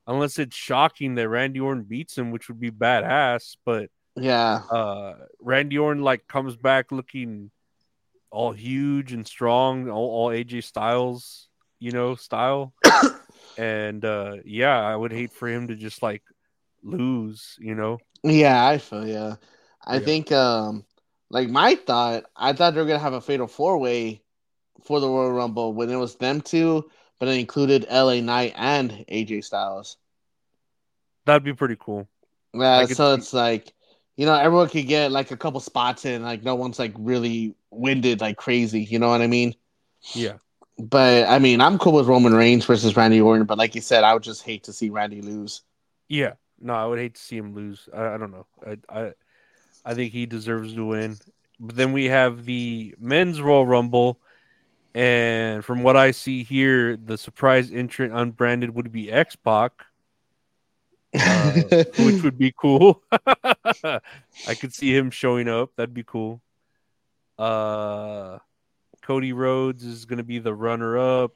unless it's shocking that Randy Orton beats him, which would be badass. But yeah. uh, Randy Orton like comes back looking all huge and strong, all, all AJ Styles, you know, style. and uh, yeah, I would hate for him to just like lose, you know. Yeah, I feel yeah. I Yeah. think um like my thought, I thought they were gonna have a fatal four way for the Royal Rumble when it was them two, but it included LA Knight and AJ Styles. That'd be pretty cool. Yeah, so see- it's like you know everyone could get like a couple spots in, like no one's like really winded like crazy. You know what I mean? Yeah. But I mean, I'm cool with Roman Reigns versus Randy Orton, but like you said, I would just hate to see Randy lose. Yeah, no, I would hate to see him lose. I, I don't know. I, I I think he deserves to win. But then we have the men's Royal Rumble, and from what I see here, the surprise entrant unbranded would be X Pac, uh, which would be cool. [laughs] I could see him showing up. That'd be cool. Uh, Cody Rhodes is going to be the runner-up.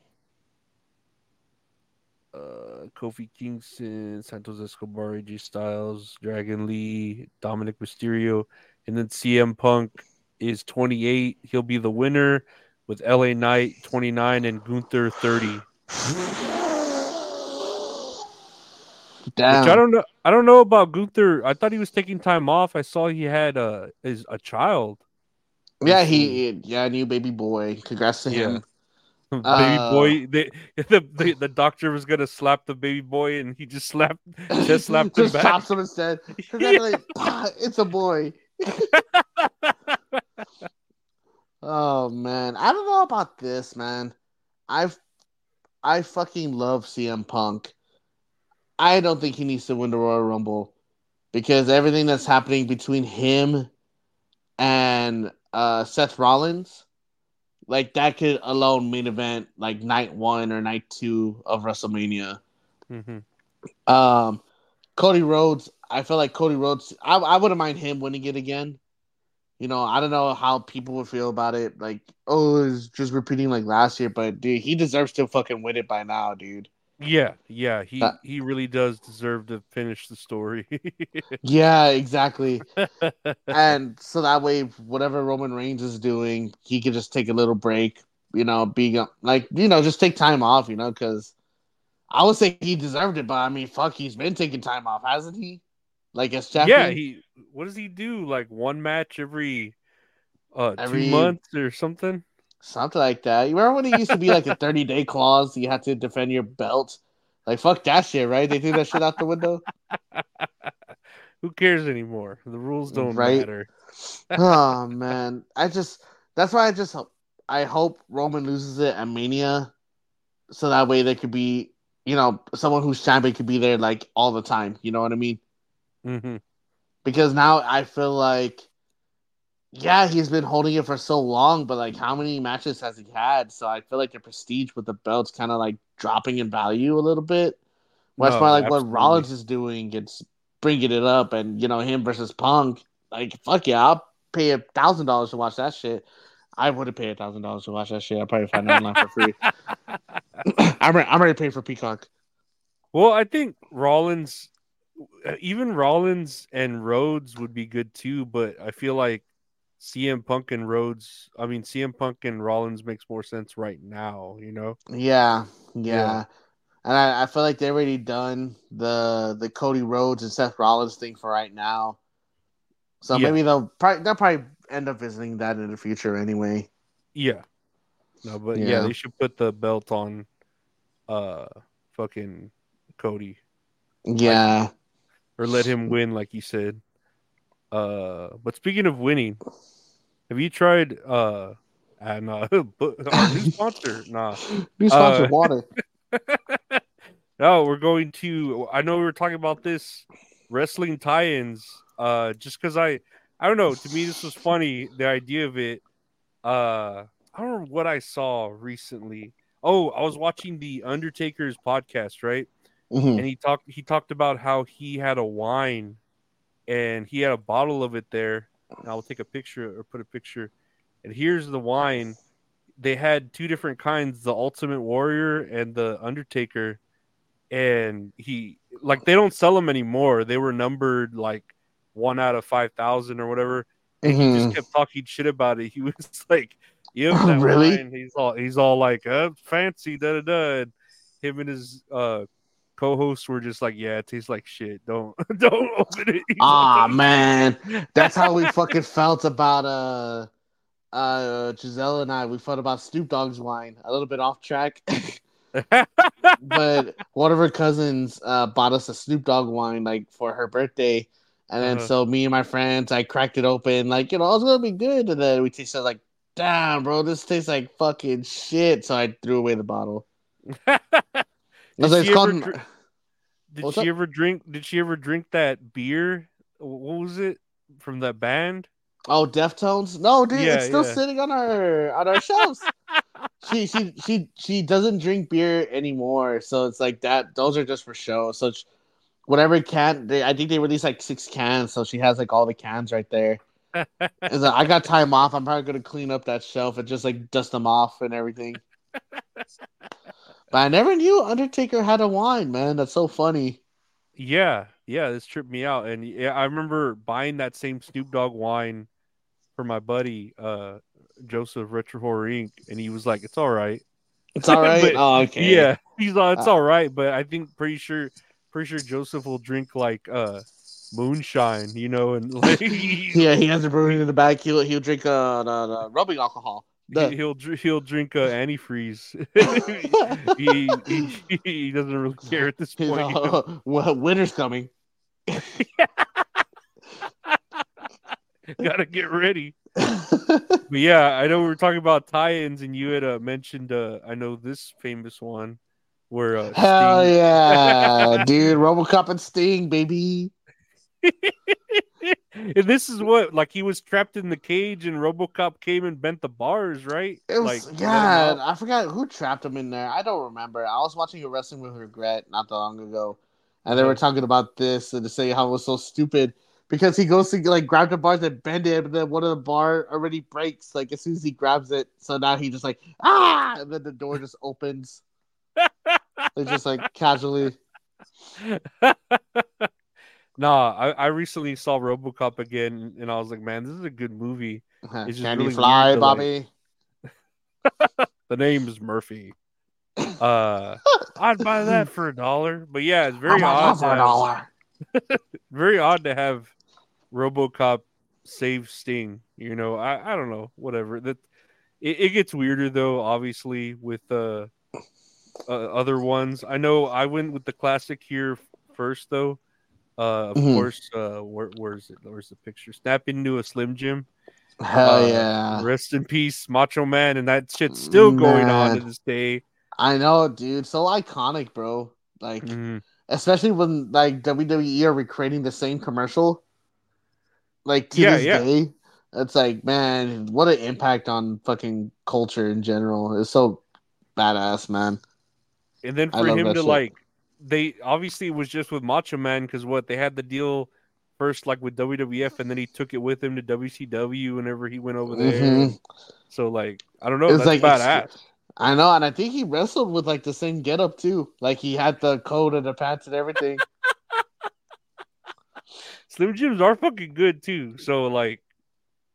Uh, Kofi Kingston, Santos Escobar, AJ Styles, Dragon Lee, Dominik Mysterio, and then CM Punk is 28. He'll be the winner with LA Knight 29 and Gunther 30. Damn. Which I don't know. I don't know about Gunther. I thought he was taking time off. I saw he had a is a child, yeah, he yeah, new baby boy. Congrats to Yeah. him. [laughs] baby Uh, boy. [laughs] The, the the doctor was gonna slap the baby boy, and he just slapped [laughs] just slapped him back. him instead. Congratulations. Ah, it's a boy. oh man, I don't know about this, man. I've I fucking love CM Punk. I don't think he needs to win the Royal Rumble because everything that's happening between him and uh, Seth Rollins, like that could alone main event like night one or night two of WrestleMania. Mhm. Um, Cody Rhodes, I feel like Cody Rhodes, I, I wouldn't mind him winning it again. You know, I don't know how people would feel about it. Like, oh, it's just repeating like last year, but dude, he deserves to fucking win it by now, dude. Yeah, yeah, he he really does deserve to finish the story. [laughs] Yeah, exactly. [laughs] and so that way, whatever Roman Reigns is doing, he could just take a little break, you know, being like, you know, just take time off, you know, because I would say he deserved it, but I mean, fuck, he's been taking time off, hasn't he? Like as champion. yeah, he what does he do? Like one match every uh Every- two months or something? Something like that. You remember when it used to be like a [laughs] 30 day clause? You had to defend your belt. Like, fuck that shit, right? They threw that shit out the window. [laughs] Who cares anymore? The rules don't Right. matter. [laughs] oh, man. I just, that's why I just, hope- I hope Roman loses it at Mania. So that way there could be, you know, someone who's champion could be there like all the time. You know what I mean? hmm Because now I feel like, yeah, he's been holding it for so long, but like, how many matches has he had? So I feel like the prestige with the belt's kind of like dropping in value a little bit. Well, that's No, more like what. Rollins is doing. It's bringing it up, and you know him versus Punk. Like, fuck yeah, I'll pay a thousand dollars to watch that shit. I would have paid a thousand dollars to watch that shit. I'll probably find it online for free. [laughs] I'm ready, I'm ready to pay for Peacock. Well, I think Rollins, even Rollins and Rhodes would be good too, but I feel like CM Punk and Rhodes, I mean, CM Punk and Rollins makes more sense right now, you know? Yeah, yeah. Yeah. And I, I feel like they already done the the Cody Rhodes and Seth Rollins thing for right now. So Yeah. maybe they'll probably they'll probably end up visiting that in the future anyway. Yeah. No, but yeah. Yeah. they should put the belt on uh fucking Cody Yeah. or let him win like you said. Uh but speaking of winning, have you tried uh [laughs] uh no, but new sponsor? [laughs] Nah. New sponsor Uh, water. [laughs] No, we're going to I know we were talking about this wrestling tie-ins uh just cuz I I don't know, to me this was funny the idea of it. Uh I don't remember what I saw recently. Oh, I was watching the Undertaker's podcast, right? Mhm. and he talked he talked about how he had a wine and he had a bottle of it there. And i'll take a picture or put a picture. And here's the wine. They had two different kinds the ultimate warrior and the undertaker. And he like they don't sell them anymore. They were numbered like one out of 5000 or whatever. And he just Mhm. kept talking shit about it. [laughs] He was like yep [laughs] Oh, that really? wine. he's all he's all like uh fancy da da da. And him and his uh co-hosts were just like, "Yeah, it tastes like shit. Don't [laughs] don't open it." [laughs] Ah man, that's how we fucking felt about uh uh Giselle and I. We felt about Snoop Dogg's wine. A little bit off track, [laughs] but one of her cousins uh bought us a Snoop Dogg wine like for her birthday. And then Uh-huh. so me and my friends, I cracked it open, like you know, it's gonna be good. And then we tasted like, damn, bro, this tastes like fucking shit. So I threw away the bottle. Did she ever called. dr- did she ever drink? Did she ever drink that beer? What was it from that band? Oh, Deftones? No, dude, Yeah, it's still yeah. sitting on our on our shelves. [laughs] she she she she doesn't drink beer anymore, so it's like that. Those are just for show. So sh- whatever can they, I think they released like six cans, so she has like all the cans right there. [laughs] Like, I got time off. I'm probably gonna clean up that shelf and just like dust them off and everything. [laughs] but I never knew Undertaker had a wine, man. That's so funny. Yeah, yeah, this tripped me out, and yeah, I remember buying that same Snoop Dogg wine for my buddy uh Joseph Retro Horror Inc. and he was like, "It's all right." It's all [laughs] right. But- oh, okay. Yeah, he's all, "It's Uh, all right," but I think pretty sure, pretty sure Joseph will drink like uh moonshine, you know, and [laughs] like [laughs] Yeah, he has a brewery in the back. He'll he'll drink uh the, the rubbing alcohol. The- he'll dr- he'll drink uh, antifreeze. [laughs] he, he he doesn't really care at this point. you know? [laughs] well, winter's coming. [laughs] Gotta get ready. But yeah, I know we were talking about tie-ins, and you had uh, mentioned uh, I know this famous one where uh, Hell Sting- yeah, dude! RoboCop and Sting, baby. And this is what like he was trapped in the cage, and RoboCop came and bent the bars, right? It was like yeah. I forgot who trapped him in there. I don't remember. I was watching a wrestling with regret not that long ago, and they were Uh-huh. talking about this and to say how it was so stupid because he goes to like grab the bars and bend it, but then one of the bar already breaks like as soon as he grabs it. So now he just like ah, and then the door just opens. [laughs] It's just like casually. [laughs] nah, I, I recently saw RoboCop again, and I was like, man, this is a good movie. Can just you really fly, to, like- Bobby? [laughs] The name is Murphy. [coughs] Uh, I'd buy that for a dollar, but yeah, it's very odd. for a dollar. [laughs] very odd to have RoboCop save Sting. You know, I, I don't know, whatever. That it, it gets weirder though, obviously with uh, uh other ones. I know I went with the classic here first though. Uh, of Mhm. course, uh, where, where's it? Where's the picture? Snap into a Slim Jim. Hell Uh, yeah. Rest in peace, Macho Man, and that shit's still going on to this day. I know, dude. So iconic, bro. Like, Mhm. especially when like WWE are recreating the same commercial. Like to Yeah, this yeah. day, it's like, man, what an impact on fucking culture in general. It's so badass, man. And then for him to shit. like, they obviously it was just with Macho Man because what they had the deal first like with WWF, and then he took it with him to WCW whenever he went over there. Mhm. So like, I don't know, It's that's like badass. I know, and I think he wrestled with like the same getup too. Like he had the coat and the pants and everything. [laughs] Slim Jims are fucking good too. So like,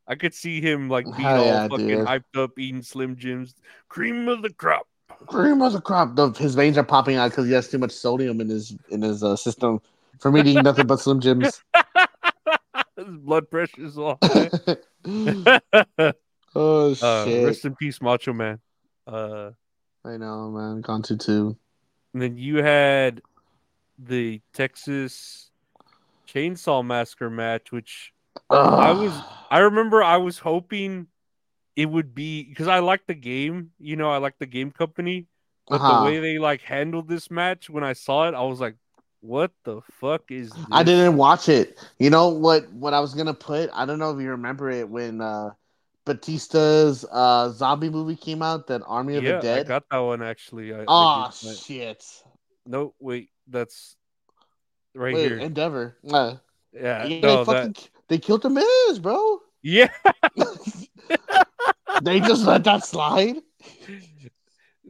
I could see him like being Hell all yeah, fucking dude. hyped up eating Slim Jims, cream of the crop. Cream of the crop. The, his veins are popping out because he has too much sodium in his in his uh, system from eating nothing but Slim Jims. [laughs] His blood pressure's all high. [laughs] [laughs] oh uh, shit! rest in peace, Macho Man. Uh, I know, man. Gone to two. and then you had the Texas Chainsaw Massacre match, which I was I remember I was hoping it would be because I like the game, you know, I like the game company, but Uh-huh. the way they like handled this match when I saw it, I was like, "What the fuck is?" This? I didn't watch it. You know what? What I was gonna put. I don't know if you remember it when uh Batista's uh zombie movie came out, that Army of Yeah, the Dead. I got that one actually. I, I Oh but- shit! no, wait, that's right Wait, here. Endeavor. Uh, yeah, yeah, no, they, that they killed the Miz, bro. yeah. [laughs] [laughs] they just let that slide.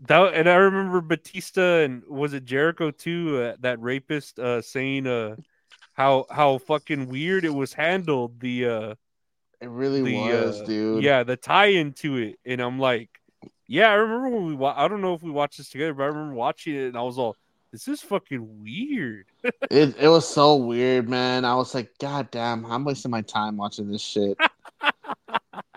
That and I remember Batista and was it Jericho too? Uh, that rapist uh, saying uh, how how fucking weird it was handled. The uh, It really the was, uh, dude. yeah, the tie into it, and I'm like, yeah, I remember when we. Wa- I don't know if we watched this together, but I remember watching it, and I was all, this is fucking weird. [laughs] It it was so weird, man. I was like, God damn, I'm wasting my time watching this shit. [laughs]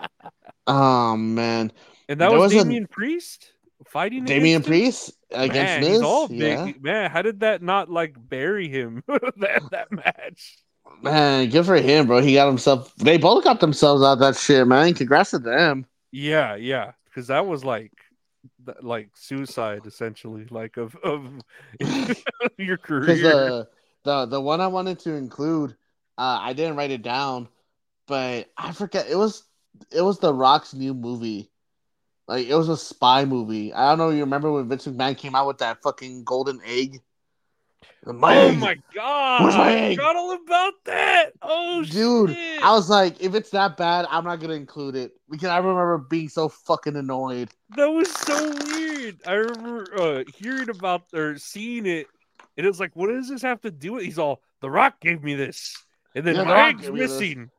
oh man, And that There was, was a- Damian Priest fighting Damian? Priest against Man, Miz. all big. yeah. Man, how did that not like bury him [laughs] that that match? Man, good for him, bro. He got himself. They both got themselves out that shit, man. Congrats to them. Yeah, yeah, because that was like, like suicide essentially, like of of [laughs] [laughs] your career. the the the one I wanted to include, uh, I didn't write it down, but I forget. It was it was The Rock's new movie. Like it was a spy movie. I don't know. You remember when Vince McMahon came out with that fucking golden egg? The oh egg. my god! Where's my I egg? forgot all about that. Oh Dude, shit. I was like, if it's that bad, I'm not gonna include it because I remember being so fucking annoyed. that was so weird. I remember uh, hearing about or seeing it, and it was like, what does this have to do with? He's all, The Rock gave me this, and then Yeah, The my egg's missing.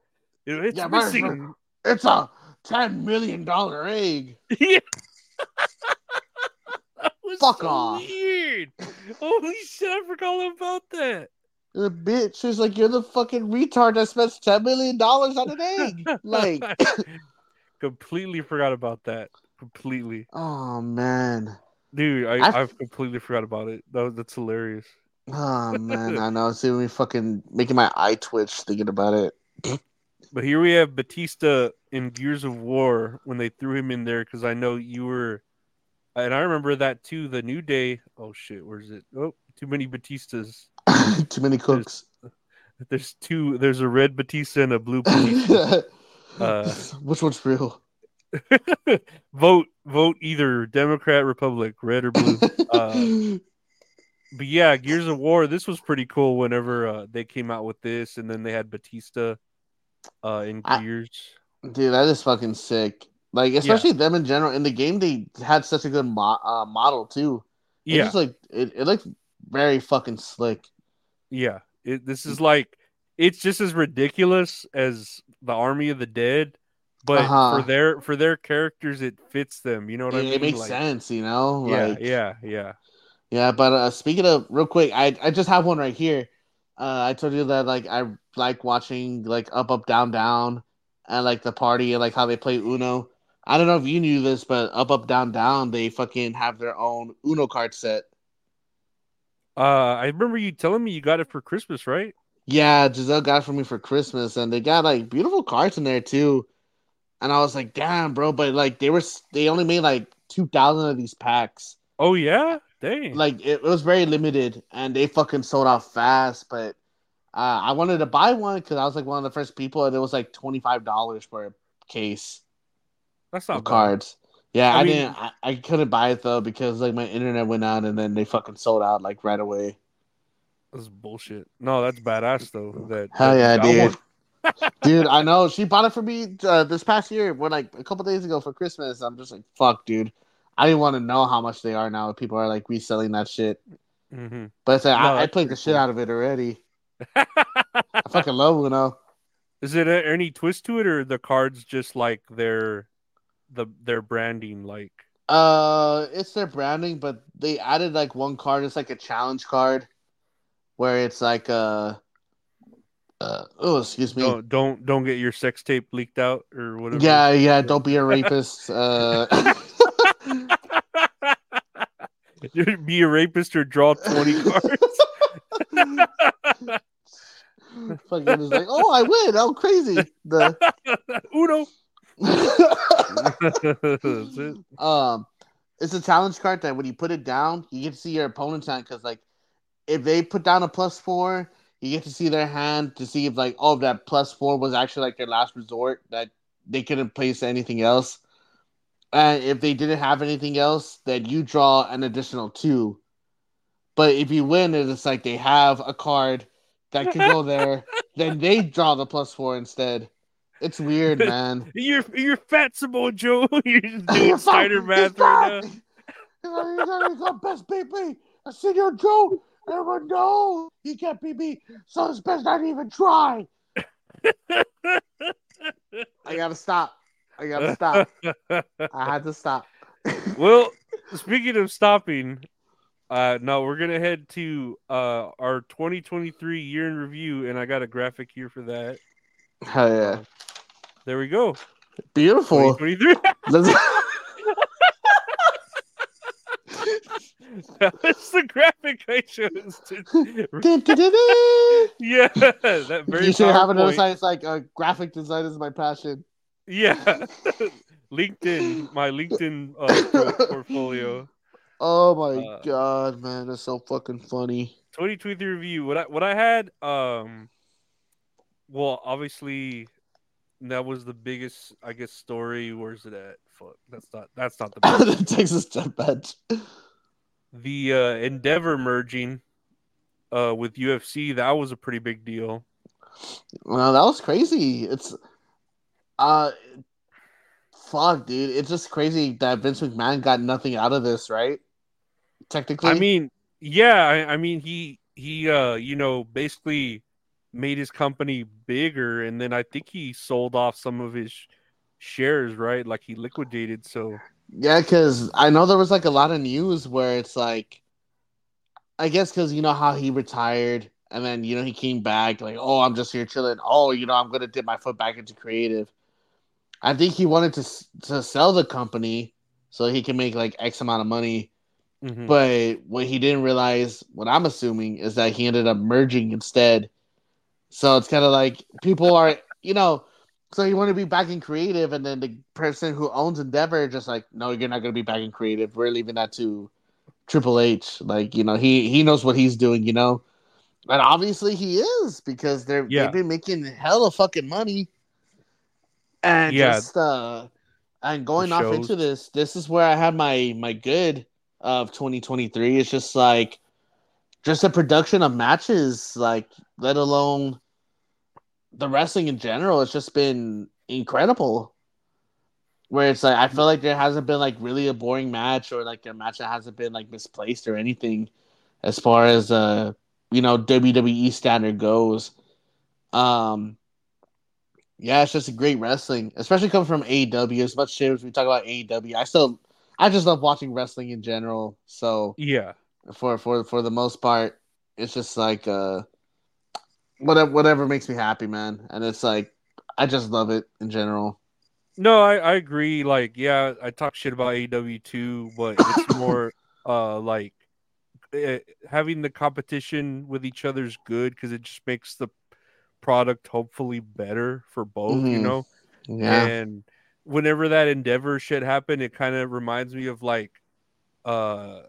It's Yeah, my- missing. It's a ten million dollar egg. [laughs] Yeah. [laughs] Fuck so off. weird. Holy shit, I forgot all about that. The bitch is like, you're the fucking retard that spends ten million dollars on an egg. [laughs] Like, [coughs] completely forgot about that. Completely. oh man, Dude, I, I- I've completely forgot about it. That, that's hilarious. oh man, I know. It's even me fucking making my eye twitch thinking about it. But here we have Batista in Gears of War when they threw him in there because I know you were, and I remember that too. The New Day. Oh shit, where's it? Oh, too many Batistas. [coughs] Too many cooks. There's two. There's a red Batista and a blue Batista. [laughs] Uh, Which one's real? [laughs] vote, vote either Democrat, Republic, red or blue. [laughs] Uh, but yeah, Gears of War. This was pretty cool. Whenever uh, they came out with this, and then they had Batista uh, in I- Gears. Dude, that is fucking sick. Like, especially them in general. In the game, they had such a good mo- uh, model too. It Yeah, just, like it, it looked very fucking slick. yeah. It, this is like it's just as ridiculous as the Army of the Dead, but Uh-huh. for their for their characters, it fits them. You know what It, I mean? it makes Like, sense, you know. Yeah, like, yeah, yeah. Yeah, but uh, speaking of real quick, I I just have one right here. Uh, I told you that like I like watching like up up down down and like the party and like how they play Uno. I don't know if you knew this, but up up down down they fucking have their own Uno card set. Uh, I remember you telling me you got it for Christmas, right? Yeah, Giselle got it for me for Christmas, and they got like beautiful cards in there too. And I was like, damn, bro, but like they were they only made like two thousand of these packs. Oh yeah, dang. like it, it was very limited and they fucking sold out fast but uh, i wanted to buy one because i was like one of the first people and it was like $25 for a case That's not of cards yeah I i, mean- didn't I, I couldn't buy it though because like my internet went out and then they fucking sold out like right away That's bullshit. No, that's badass though. That hell that yeah you got dude dude i know she bought it for me uh, this past year when like a couple days ago for christmas i'm just like fuck dude i didn't want to know how much they are now people are like reselling that shit Mhm. but it's like No, I, I played the shit out of it already [laughs] i fucking love uno Is it a, any twist to it, or the cards just like their the their branding? Like, Uh, it's their branding, but they added like one card. It's like a challenge card, where it's like uh, Uh, oh, excuse me. Don't don't don't get your sex tape leaked out or whatever. Yeah, yeah. Don't be a [laughs] rapist. Uh, [laughs] [laughs] be a rapist or draw twenty [laughs] cards. [laughs] fucking is like, oh, I win. I'm crazy. The Uno. That's it. um, it's a challenge card that when you put it down, you get to see your opponent's hand because like if they put down a plus four, you get to see their hand to see if like oh that plus four was actually like their last resort that they couldn't place anything else. And if they didn't have anything else, then you draw an additional two. But if you win, it's like they have a card that can go there, [laughs] then they draw the plus four instead. It's weird, [laughs] man. You're you're fat Samoa Joe. [laughs] You're just doing spider math right now. He's best beat me. I see your Joe. Everyone knows he can't beat me, so it's best not even try. I gotta stop. I gotta stop. I had to stop. [laughs] well, speaking of stopping, uh no, we're gonna head to uh our 2023 year in review, and I got a graphic here for that. Hell yeah. There we go. Beautiful. 2023. Let's- [laughs] [laughs] that was the graphic I chose. To... Yeah, that very you should have another PowerPoint. It's like uh, graphic design is my passion. Yeah, [laughs] LinkedIn, my LinkedIn uh, [laughs] portfolio. Oh my Uh, god, man, that's so fucking funny. 2023 review. What I what I had, um, well, obviously, that was the biggest, I guess, story. Where's it at? Fuck, that's not that's not the [laughs] biggest. the Texas Tech bench. the uh, Endeavor merging uh with UFC. That was a pretty big deal. Well, that was crazy. It's uh fuck, dude. It's just crazy that Vince McMahon got nothing out of this, right? Technically. I mean, yeah, I, I mean he he uh you know basically made his company bigger, and then I think he sold off some of his shares, right? Like he liquidated. So Yeah, because I know there was like a lot of news where it's like, I guess because you know how he retired and then you know he came back like, oh, I'm just here chilling. Oh, you know, I'm gonna dip my foot back into creative. I think he wanted to to sell the company so he can make like X amount of money. mhm. But what he didn't realize, what I'm assuming, is that he ended up merging instead. So it's kind of like people are, you know, so you want to be back in creative, and then the person who owns Endeavor just like, no, you're not going to be back in creative. We're leaving that to Triple H. Like, you know, he he knows what he's doing, you know, and obviously he is because they're Yeah. they've been making hella fucking money, and Yeah. just uh, and going off into this, this is where I had my my good of 2023. It's just like just the production of matches, like let alone the wrestling in general. It's just been incredible. Where it's like I feel like there hasn't been like really a boring match or like a match that hasn't been like misplaced or anything as far as uh you know WWE standard goes. Um yeah, it's just a great wrestling, especially coming from AEW. As much shit as we talk about AEW, I still I just love watching wrestling in general. So yeah, for for for the most part, it's just like uh whatever whatever makes me happy, man. And it's like I just love it in general. no, I I agree. Like, yeah, I talk shit about AEW too, but it's [coughs] more uh like eh, having the competition with each other's good because it just makes the product hopefully better for both. You Mhm. know. Yeah. And whenever that Endeavor shit happened, it kind of reminds me of like, uh,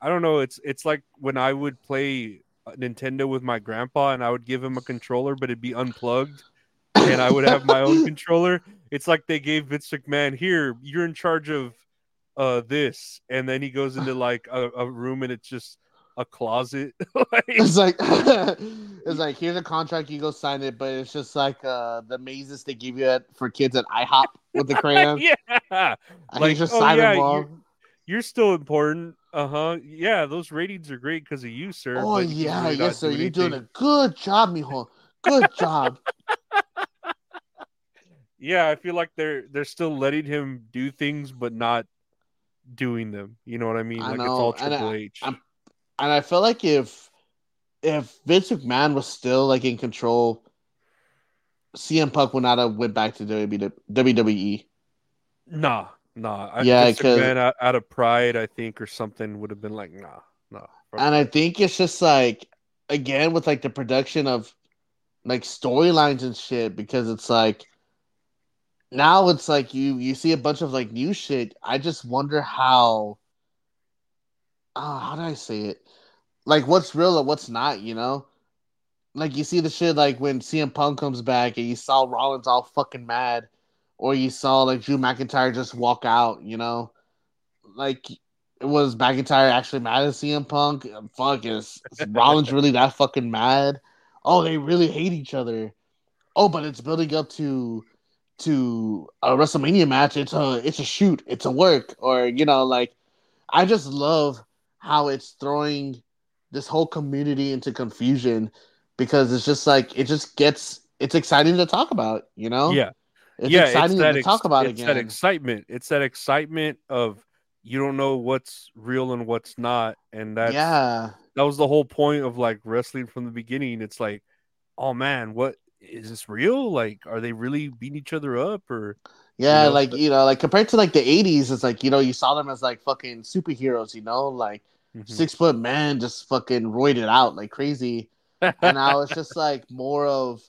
I don't know. It's it's like when I would play Nintendo with my grandpa, and I would give him a controller, but it'd be unplugged, and I would have my own [laughs] controller. It's like they gave Vince McMahon here. You're in charge of uh this, and then he goes into like a, a room, and it's just a closet. [laughs] like, It's like [laughs] it's like here's a contract, you go sign it, but it's just like uh the mazes they give you at, for kids at IHOP with the [laughs] crayons. yeah. Like, just oh, sign yeah, them all. you're, you're still important. Uh huh. Yeah, those ratings are great because of you, sir. Oh yeah, really yes sir. do You're doing a good job, mijo. Good job. [laughs] Yeah, I feel like they're they're still letting him do things, but not doing them. You know what I mean? I Like it's know, all and I- Triple H. I'm- and I feel like if if Vince McMahon was still like in control, CM Punk would not have went back to WWE. Nah, nah. I, Yeah, Vince 'cause- McMahon out, out of pride, I think, or something, would have been like, nah, nah. And I think it's just like again with like the production of like storylines and shit because it's like now it's like you you see a bunch of like new shit. I just wonder how oh, how do I say it? Like what's real and what's not, you know? Like you see the shit like when CM Punk comes back and you saw Rollins all fucking mad, or you saw like Drew McIntyre just walk out, you know? Like it was McIntyre actually mad at CM Punk? Fuck, is, is Rollins really that fucking mad? Oh, they really hate each other. Oh, but it's building up to to a WrestleMania match. It's a it's a shoot. It's a work. Or you know, like I just love how it's throwing this whole community into confusion because it's just like it just gets it's exciting to talk about. You know, yeah, it's yeah, exciting that to ex- talk about it's again. that excitement. It's that excitement of you don't know what's real and what's not, and that yeah, that was the whole point of like wrestling from the beginning. It's like, oh man, what is this real? Like, are they really beating each other up or? Yeah, know, like but- you know, like compared to like the '80s, it's like you know you saw them as like fucking superheroes, you know, like Mhm. six foot man just fucking roided out like crazy, and now it's just [laughs] like more of,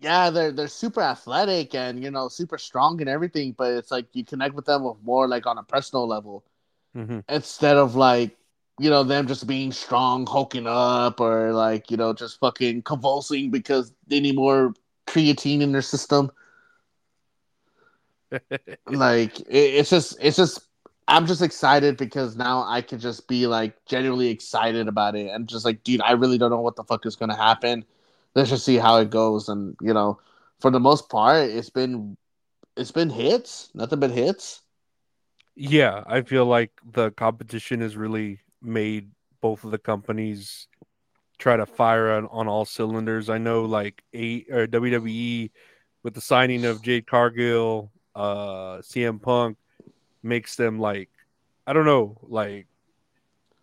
yeah, they're they're super athletic and you know super strong and everything, but it's like you connect with them with more like on a personal level Mhm. instead of like you know them just being strong, hulking up, or like you know just fucking convulsing because they need more creatine in their system [laughs] like it, it's just it's just i'm just excited because now i can just be like genuinely excited about it and just like dude i really don't know what the fuck is going to happen. Let's just see how it goes and you know for the most part it's been it's been hits. Nothing but hits. Yeah, I feel like the competition has really made both of the companies try to fire on, on all cylinders. I know like eight or WWE with the signing of Jade Cargill, uh CM Punk makes them like I don't know, like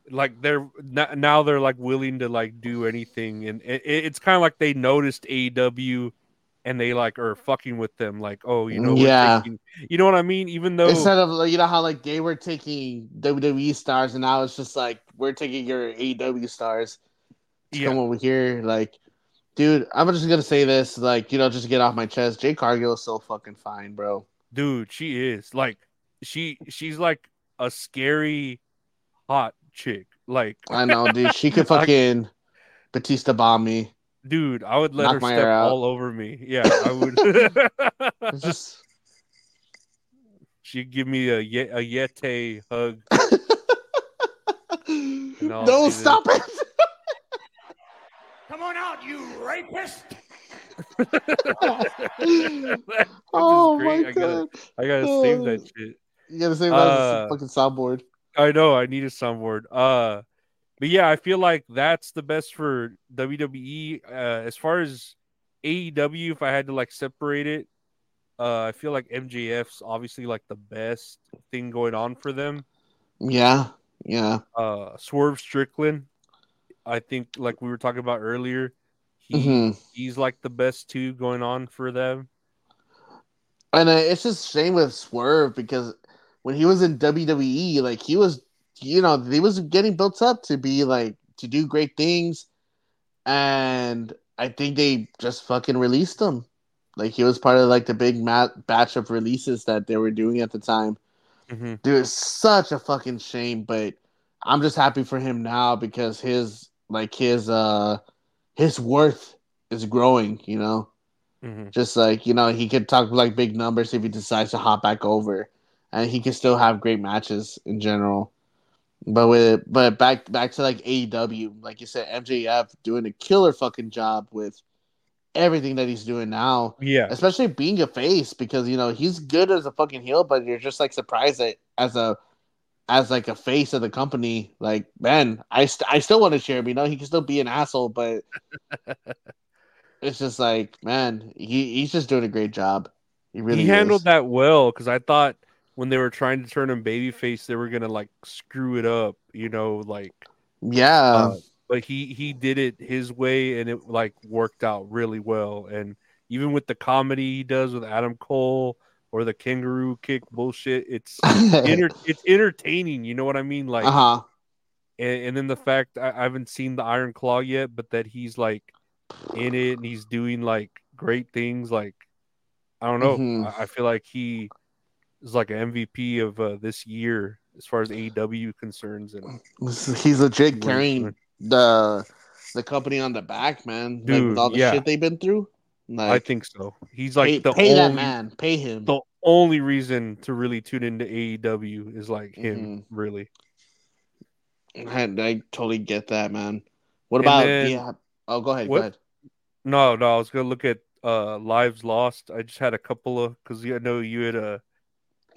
like they're now they're like willing to like do anything. And it, it's kind of like they noticed AEW and they like are fucking with them. Like oh you know Yeah. taking, you know what I mean? Even though instead of you know how like they were taking wwe stars and now it's just like we're taking your aew stars Yeah. come over here. Like dude i'm just gonna say this like you know just to get off my chest. Jade Cargill is so fucking fine bro. Dude she is. Like she she's like a scary hot chick like I know, dude. She could [laughs] fucking Batista bomb me. dude i would let her my step all over me yeah i would [laughs] just she'd give me a ye- a yeti hug [laughs] I'll no, stop it. Come on out, you rapist! Oh Which oh my great. I gotta god! i gotta save that oh. shit You gotta say that Uh, fucking soundboard. I know I need a soundboard. Uh, but yeah, I feel like that's the best for WWE. Uh, as far as AEW, if I had to like separate it, uh, I feel like MJF's obviously like the best thing going on for them. Yeah, yeah. Uh, Swerve Strickland, I think like we were talking about earlier, he Mhm. he's like the best two going on for them. And uh, it's just shame with Swerve because when he was in WWE, like he was, you know, he was getting built up to be like to do great things, and I think they just fucking released him. Like he was part of like the big mat- batch of releases that they were doing at the time. Mhm. Dude, it's such a fucking shame, but I'm just happy for him now because his like his uh his worth is growing, you know. Mhm. Just like, you know, he could talk like big numbers if he decides to hop back over. And he can still have great matches in general. But with but back back to like AEW, like you said, MJF doing a killer fucking job with everything that he's doing now Yeah, especially being a face because you know he's good as a fucking heel, but you're just like surprised that as a as like a face of the company, like man, I st- I still want to cheer him. You know, he can still be an asshole, but [laughs] it's just like man, he he's just doing a great job. He really he handled is. that well because I thought when they were trying to turn him babyface, they were gonna like screw it up, you know, like Yeah, Uh, but he he did it his way, and it like worked out really well. And even with the comedy he does with Adam Cole or the kangaroo kick bullshit, it's [laughs] enter- it's entertaining. You know what I mean? Like, uh huh. and, and then the fact I, I haven't seen the Iron Claw yet, but that he's like in it and he's doing like great things. Like, I don't know. Mhm. I, I feel like he is like an MVP of uh, this year as far as AEW concerns. And He's legit carrying the the company on the back, man. like Dude, with all the yeah. shit they've been through. I think so. He's like pay, the pay that only man, pay him. the only reason to really tune into AEW is like him, Mhm. really. I, I totally get that, man. What And about then- yeah? Oh, go ahead. What- Go ahead. No, no, I was gonna look at uh lives lost. I just had a couple of because I know you had uh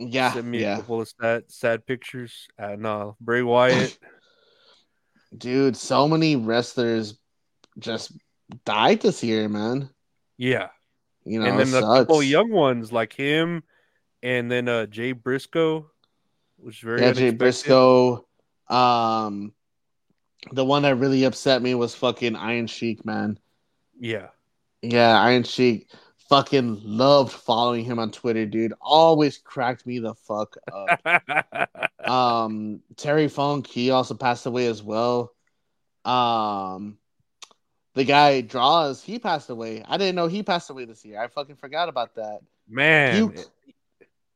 Yeah, sent me a yeah, couple of sad sad pictures. Uh, no, Bray Wyatt. [sighs] dude. So many wrestlers just died this year, man. yeah, You know, and then a couple young ones like him, and then uh Jay Briscoe, which is very yeah, Jay. Briscoe. Um, the one that really upset me was fucking Iron Sheik, man. Yeah, Yeah, Iron Sheik. Fucking loved following him on Twitter, dude. Always cracked me the fuck up. [laughs] um, Terry Funk, he also passed away as well. Um, the guy Droz, he passed away. I didn't know he passed away this year. I fucking forgot about that. man. Puke.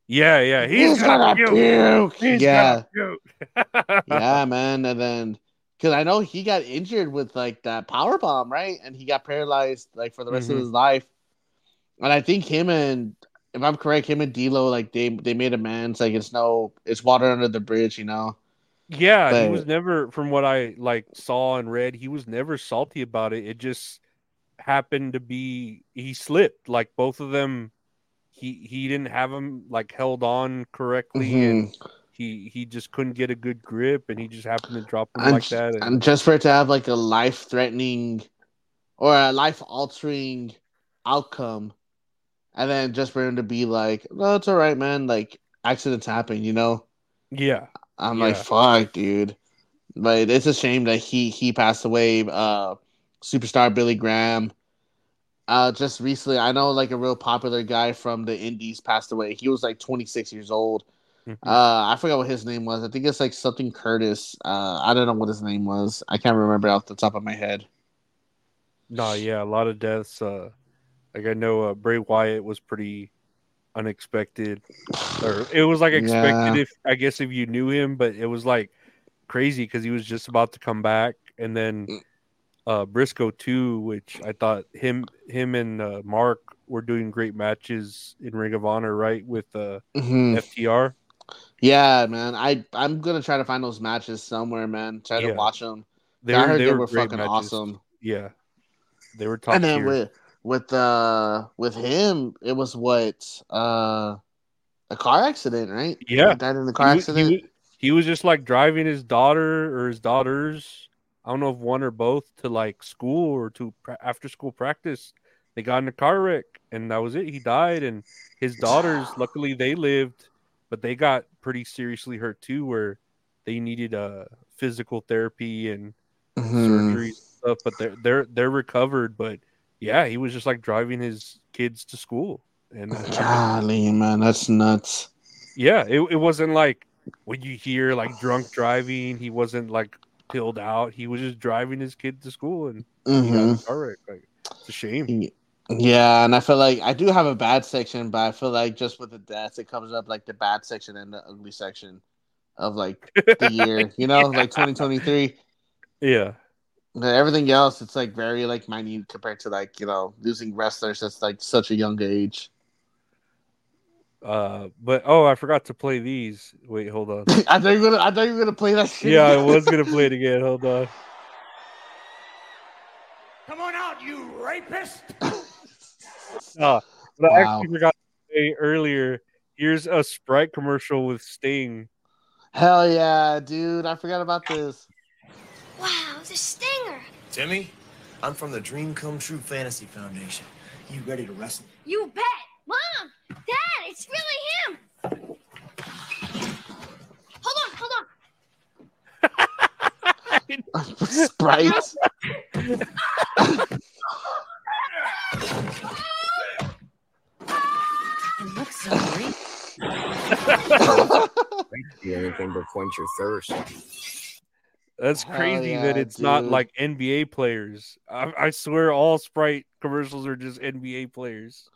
Yeah, yeah, he's, He's gonna, gonna puke. puke. He's Yeah. gonna puke. [laughs] yeah, man. And then because I know he got injured with like that power bomb, right? And he got paralyzed like for the rest Mhm. of his life. And I think him and if I'm correct, him and D'Lo like they they made amends. Like it's no, it's water under the bridge, you know. Yeah, he was never, from what I like saw and read, he was never salty about it. It just happened to be he slipped. Like both of them, he he didn't have him like held on correctly, Mhm. and he he just couldn't get a good grip, and he just happened to drop them And, like that. And, and just for it to have like a life threatening or a life altering outcome, and then just for him to be like, "No, it's all right, man." Like accidents happen, you know. yeah, I'm like, fuck, dude. But it's a shame that he he passed away. Uh, superstar Billy Graham. Uh, just recently, I know like a real popular guy from the Indies passed away. He was like 26 years old. Mhm. Uh, I forgot what his name was. I think it's like something Curtis. Uh, I don't know what his name was. I can't remember off the top of my head. no, yeah, a lot of deaths. Uh, like I know uh, Bray Wyatt was pretty unexpected, or it was like expected Yeah. if I guess if you knew him, but it was like crazy because he was just about to come back, and then Mm. uh, Briscoe too, which I thought him him and uh, Mark were doing great matches in Ring of Honor, right? With uh, Mhm. FTR. Yeah, man. I I'm gonna try to find those matches somewhere, man. Try to Yeah. watch them. They I were, heard they they were were fucking matches. awesome. Yeah, they were top and then tier. with with uh with him, it was what uh a car accident, right? Yeah. he died in the car he accident. wa- He, was just like driving his daughter or his daughters. I don't know if one or both to like school or to pra- after school practice. They got in a car wreck and that was it. He died and his daughters, luckily they lived, but they got pretty seriously hurt too, where they needed uh physical therapy and Mhm. surgery and stuff. But they're they're they're recovered. But yeah, he was just like driving his kids to school and uh, Golly, man, that's nuts. yeah, it, it wasn't like when you hear like drunk driving, he wasn't like pilled out. He was just driving his kid to school and he got in hmm a car wreck. Like, it's a shame. Yeah, and I feel like I do have a bad section, but I feel like just with the deaths, it comes up like the bad section and the ugly section of like the year, you know, like 2023. [laughs] Yeah. But everything else, it's like very like minute compared to like you know losing wrestlers at like such a young age. Uh, but oh, I forgot to play these. Wait, hold on. [laughs] I thought you were gonna, I thought you were gonna play that shit. Yeah, I was gonna play it [laughs] again. Hold on. Come on out, you rapist! [laughs] Uh, but I actually forgot to say earlier. Here's a Sprite commercial with Sting. Hell yeah, dude! I forgot about this. Wow, the stinger. Timmy, I'm from the Dream Come True Fantasy Foundation. You ready to wrestle? You bet. Mom, Dad, it's really him. Hold on, hold on. Right? It looks so great. Do anything but quench your thirst. That's Hell crazy yeah, that it's not like NBA players. I, I swear, all Sprite commercials are just NBA players.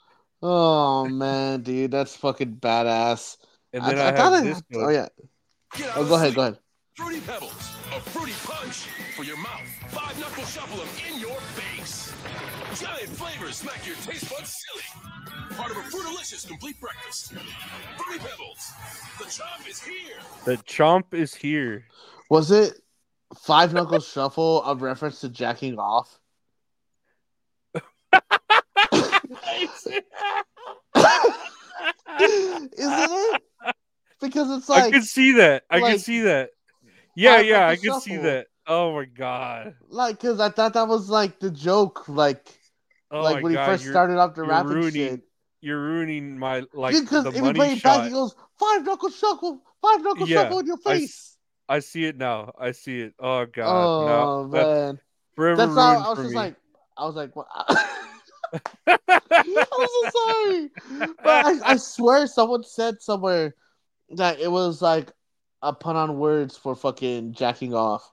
oh [laughs] man, dude, that's fucking badass. And then I, have thought this oh one. yeah. Oh, go ahead, go ahead. Fruity Pebbles, a fruity punch for your mouth. Five knuckle shuffle them in your face. Giant flavors smack your taste buds silly. Part of a Fruitalicious complete breakfast. Fruity Pebbles, the chomp is here. The chomp is here. Was it Five Knuckle Shuffle of reference to jacking off? [laughs] Isn't it? Because it's like I can see that. I like- could see that. Yeah, yeah, I can could see that. Oh my god. like because I thought that was like the joke, like Oh like when god. he 1st started off the ruining shit. you're ruining my like Because the if money played it back, he goes five knuckle shuffle, five knuckle Yeah, shuffle in your face. I see it now. I see it. Oh god. oh no, man, forever that's how ruined I was just me. like, I was like, what? I'm so sorry, but I, I swear someone said somewhere that it was like a pun on words for fucking jacking off.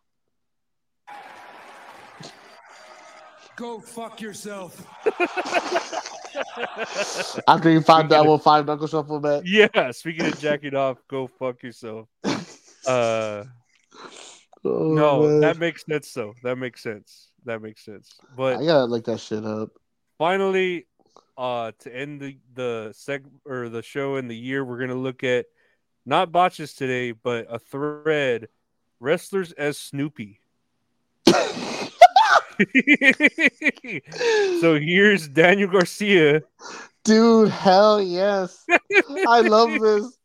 Go fuck yourself. After you [laughs] found Speaking out of- what five knuckle shuffle meant. yeah, speaking of jacking off, go fuck yourself. Uh Oh, no, man. that makes sense though. That makes sense. That makes sense. But I gotta look that shit up. finally, uh, to end the the seg or the show in the year, we're gonna look at not botches today, but a thread wrestlers as Snoopy. [laughs] so here's Daniel Garcia. Dude, hell yes. I love [laughs] this.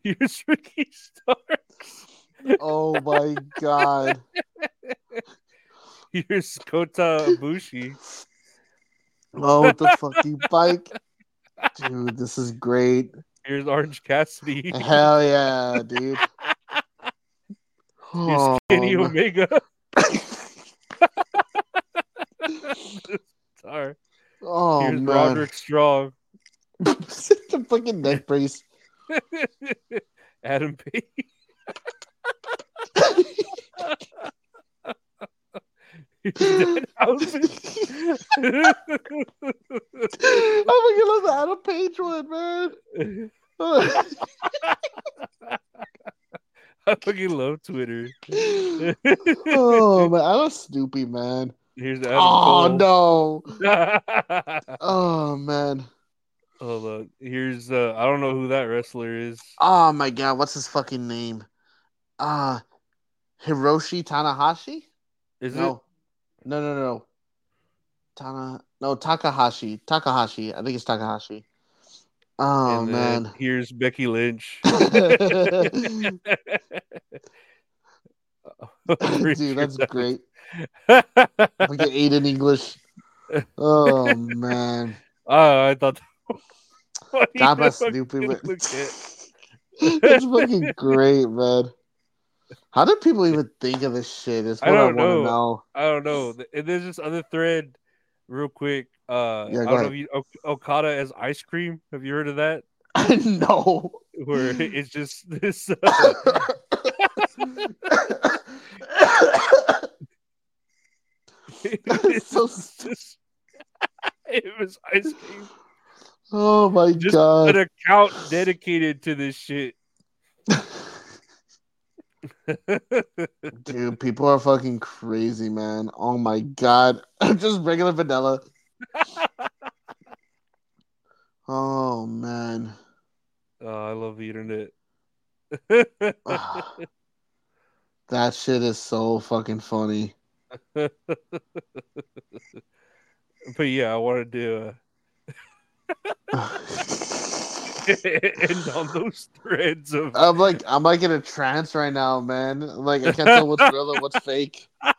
[laughs] Here's Ricky Starks. Oh my god. [laughs] Here's Kota Ibushi. Oh, the [laughs] fucking bike. Dude, this is great. Here's Orange Cassidy. Hell yeah, dude. Here's Oh, Kenny my- Omega. Sorry. oh Here's man. Roderick Strong. Sit the fucking neck brace. [laughs] Adam Danhausen. Oh my god, love Adam Page one, man. [laughs] I fucking love Twitter. [laughs] oh man, I was Snoopy, man. Here's oh, Adam Oh Cole. no. Oh man. Hold on. Here's uh I don't know who that wrestler is. Oh my god, what's his fucking name? Uh Hiroshi Tanahashi? Is no. No, no, no, no. Tana no Takahashi. Takahashi. I think it's Takahashi. Oh man. Here's Becky Lynch. [laughs] [laughs] Dude, that's great. We get eight in English. [laughs] Oh man. Oh, I thought that was funny. [laughs] God bless Snoopy. It's [laughs] fucking [laughs] great, man. How do people even think of this shit? Is I what I, don't to know. know. I don't know. And there's this other thread, real quick. Uh, Yeah, I don't ahead. if you O- Okada as ice cream. Have you heard of that? no. Where it's just this. Uh, so it's just- it was ice cream. Oh my Just god. an account dedicated to this shit. [laughs] Dude, people are fucking crazy, man. Oh my god. [laughs] Just regular vanilla. [laughs] Oh man. oh, I love the internet. That shit is so fucking funny. but yeah, I wanted to do uh, [laughs] end on those threads of I'm like I'm like in a trance right now, man. Like I can't tell what's real and what's fake. [laughs]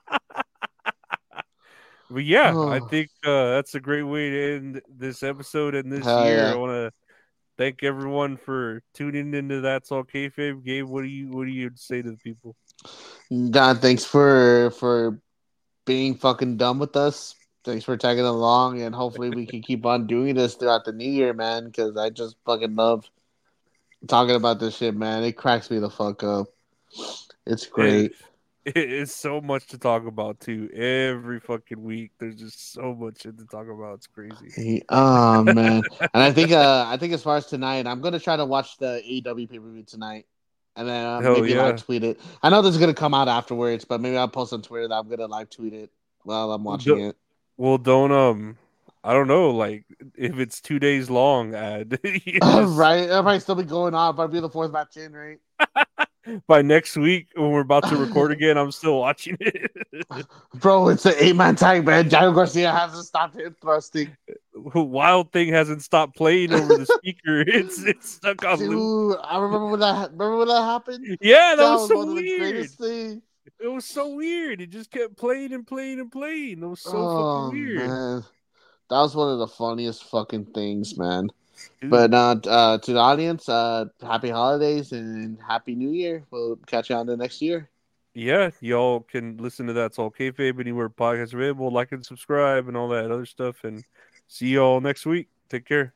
But yeah, I [sighs] think uh, that's a great way to end this episode and this Hell year. yeah. I want to thank everyone for tuning into That's All Kayfabe. Gabe, what do you what do you say to the people? God, thanks for for being fucking dumb with us. Thanks for tagging along, and hopefully we can keep on doing this throughout the new year, man. Because I just fucking love talking about this shit, man. It cracks me the fuck up. It's great. [laughs] It is so much to talk about too. Every fucking week, there's just so much shit to talk about. It's crazy. Oh man, and I think uh I think as far as tonight, I'm gonna try to watch the AEW pay per view tonight, and then uh, Hell maybe yeah. live tweet it. I know this is gonna come out afterwards, but maybe I'll post on Twitter that I'm gonna live tweet it while I'm watching Do- it. Well, don't um, I don't know. Like if it's two days long, ad [laughs] you [laughs] just- right, it'll probably still be going on, it'll be the fourth match in, right? [laughs] by next week when we're about to record again, I'm still watching it. Bro, it's an eight man tag, man. Jairo Garcia hasn't stopped hip thrusting. Wild Thing hasn't stopped playing over the speaker. It's it's stuck on loop. I remember when that remember when that happened. Yeah, that, was, so one of the weird. greatest things. It was so weird. It just kept playing and playing and playing. It was so oh, fucking weird. man. That was one of the funniest fucking things, man. Dude. But uh, uh, to the audience, uh, happy holidays and happy new year. We'll catch you on the next year. yeah, y'all can listen to that's all kayfabe anywhere podcasts available. Like and subscribe and all that other stuff. And see y'all next week. Take care.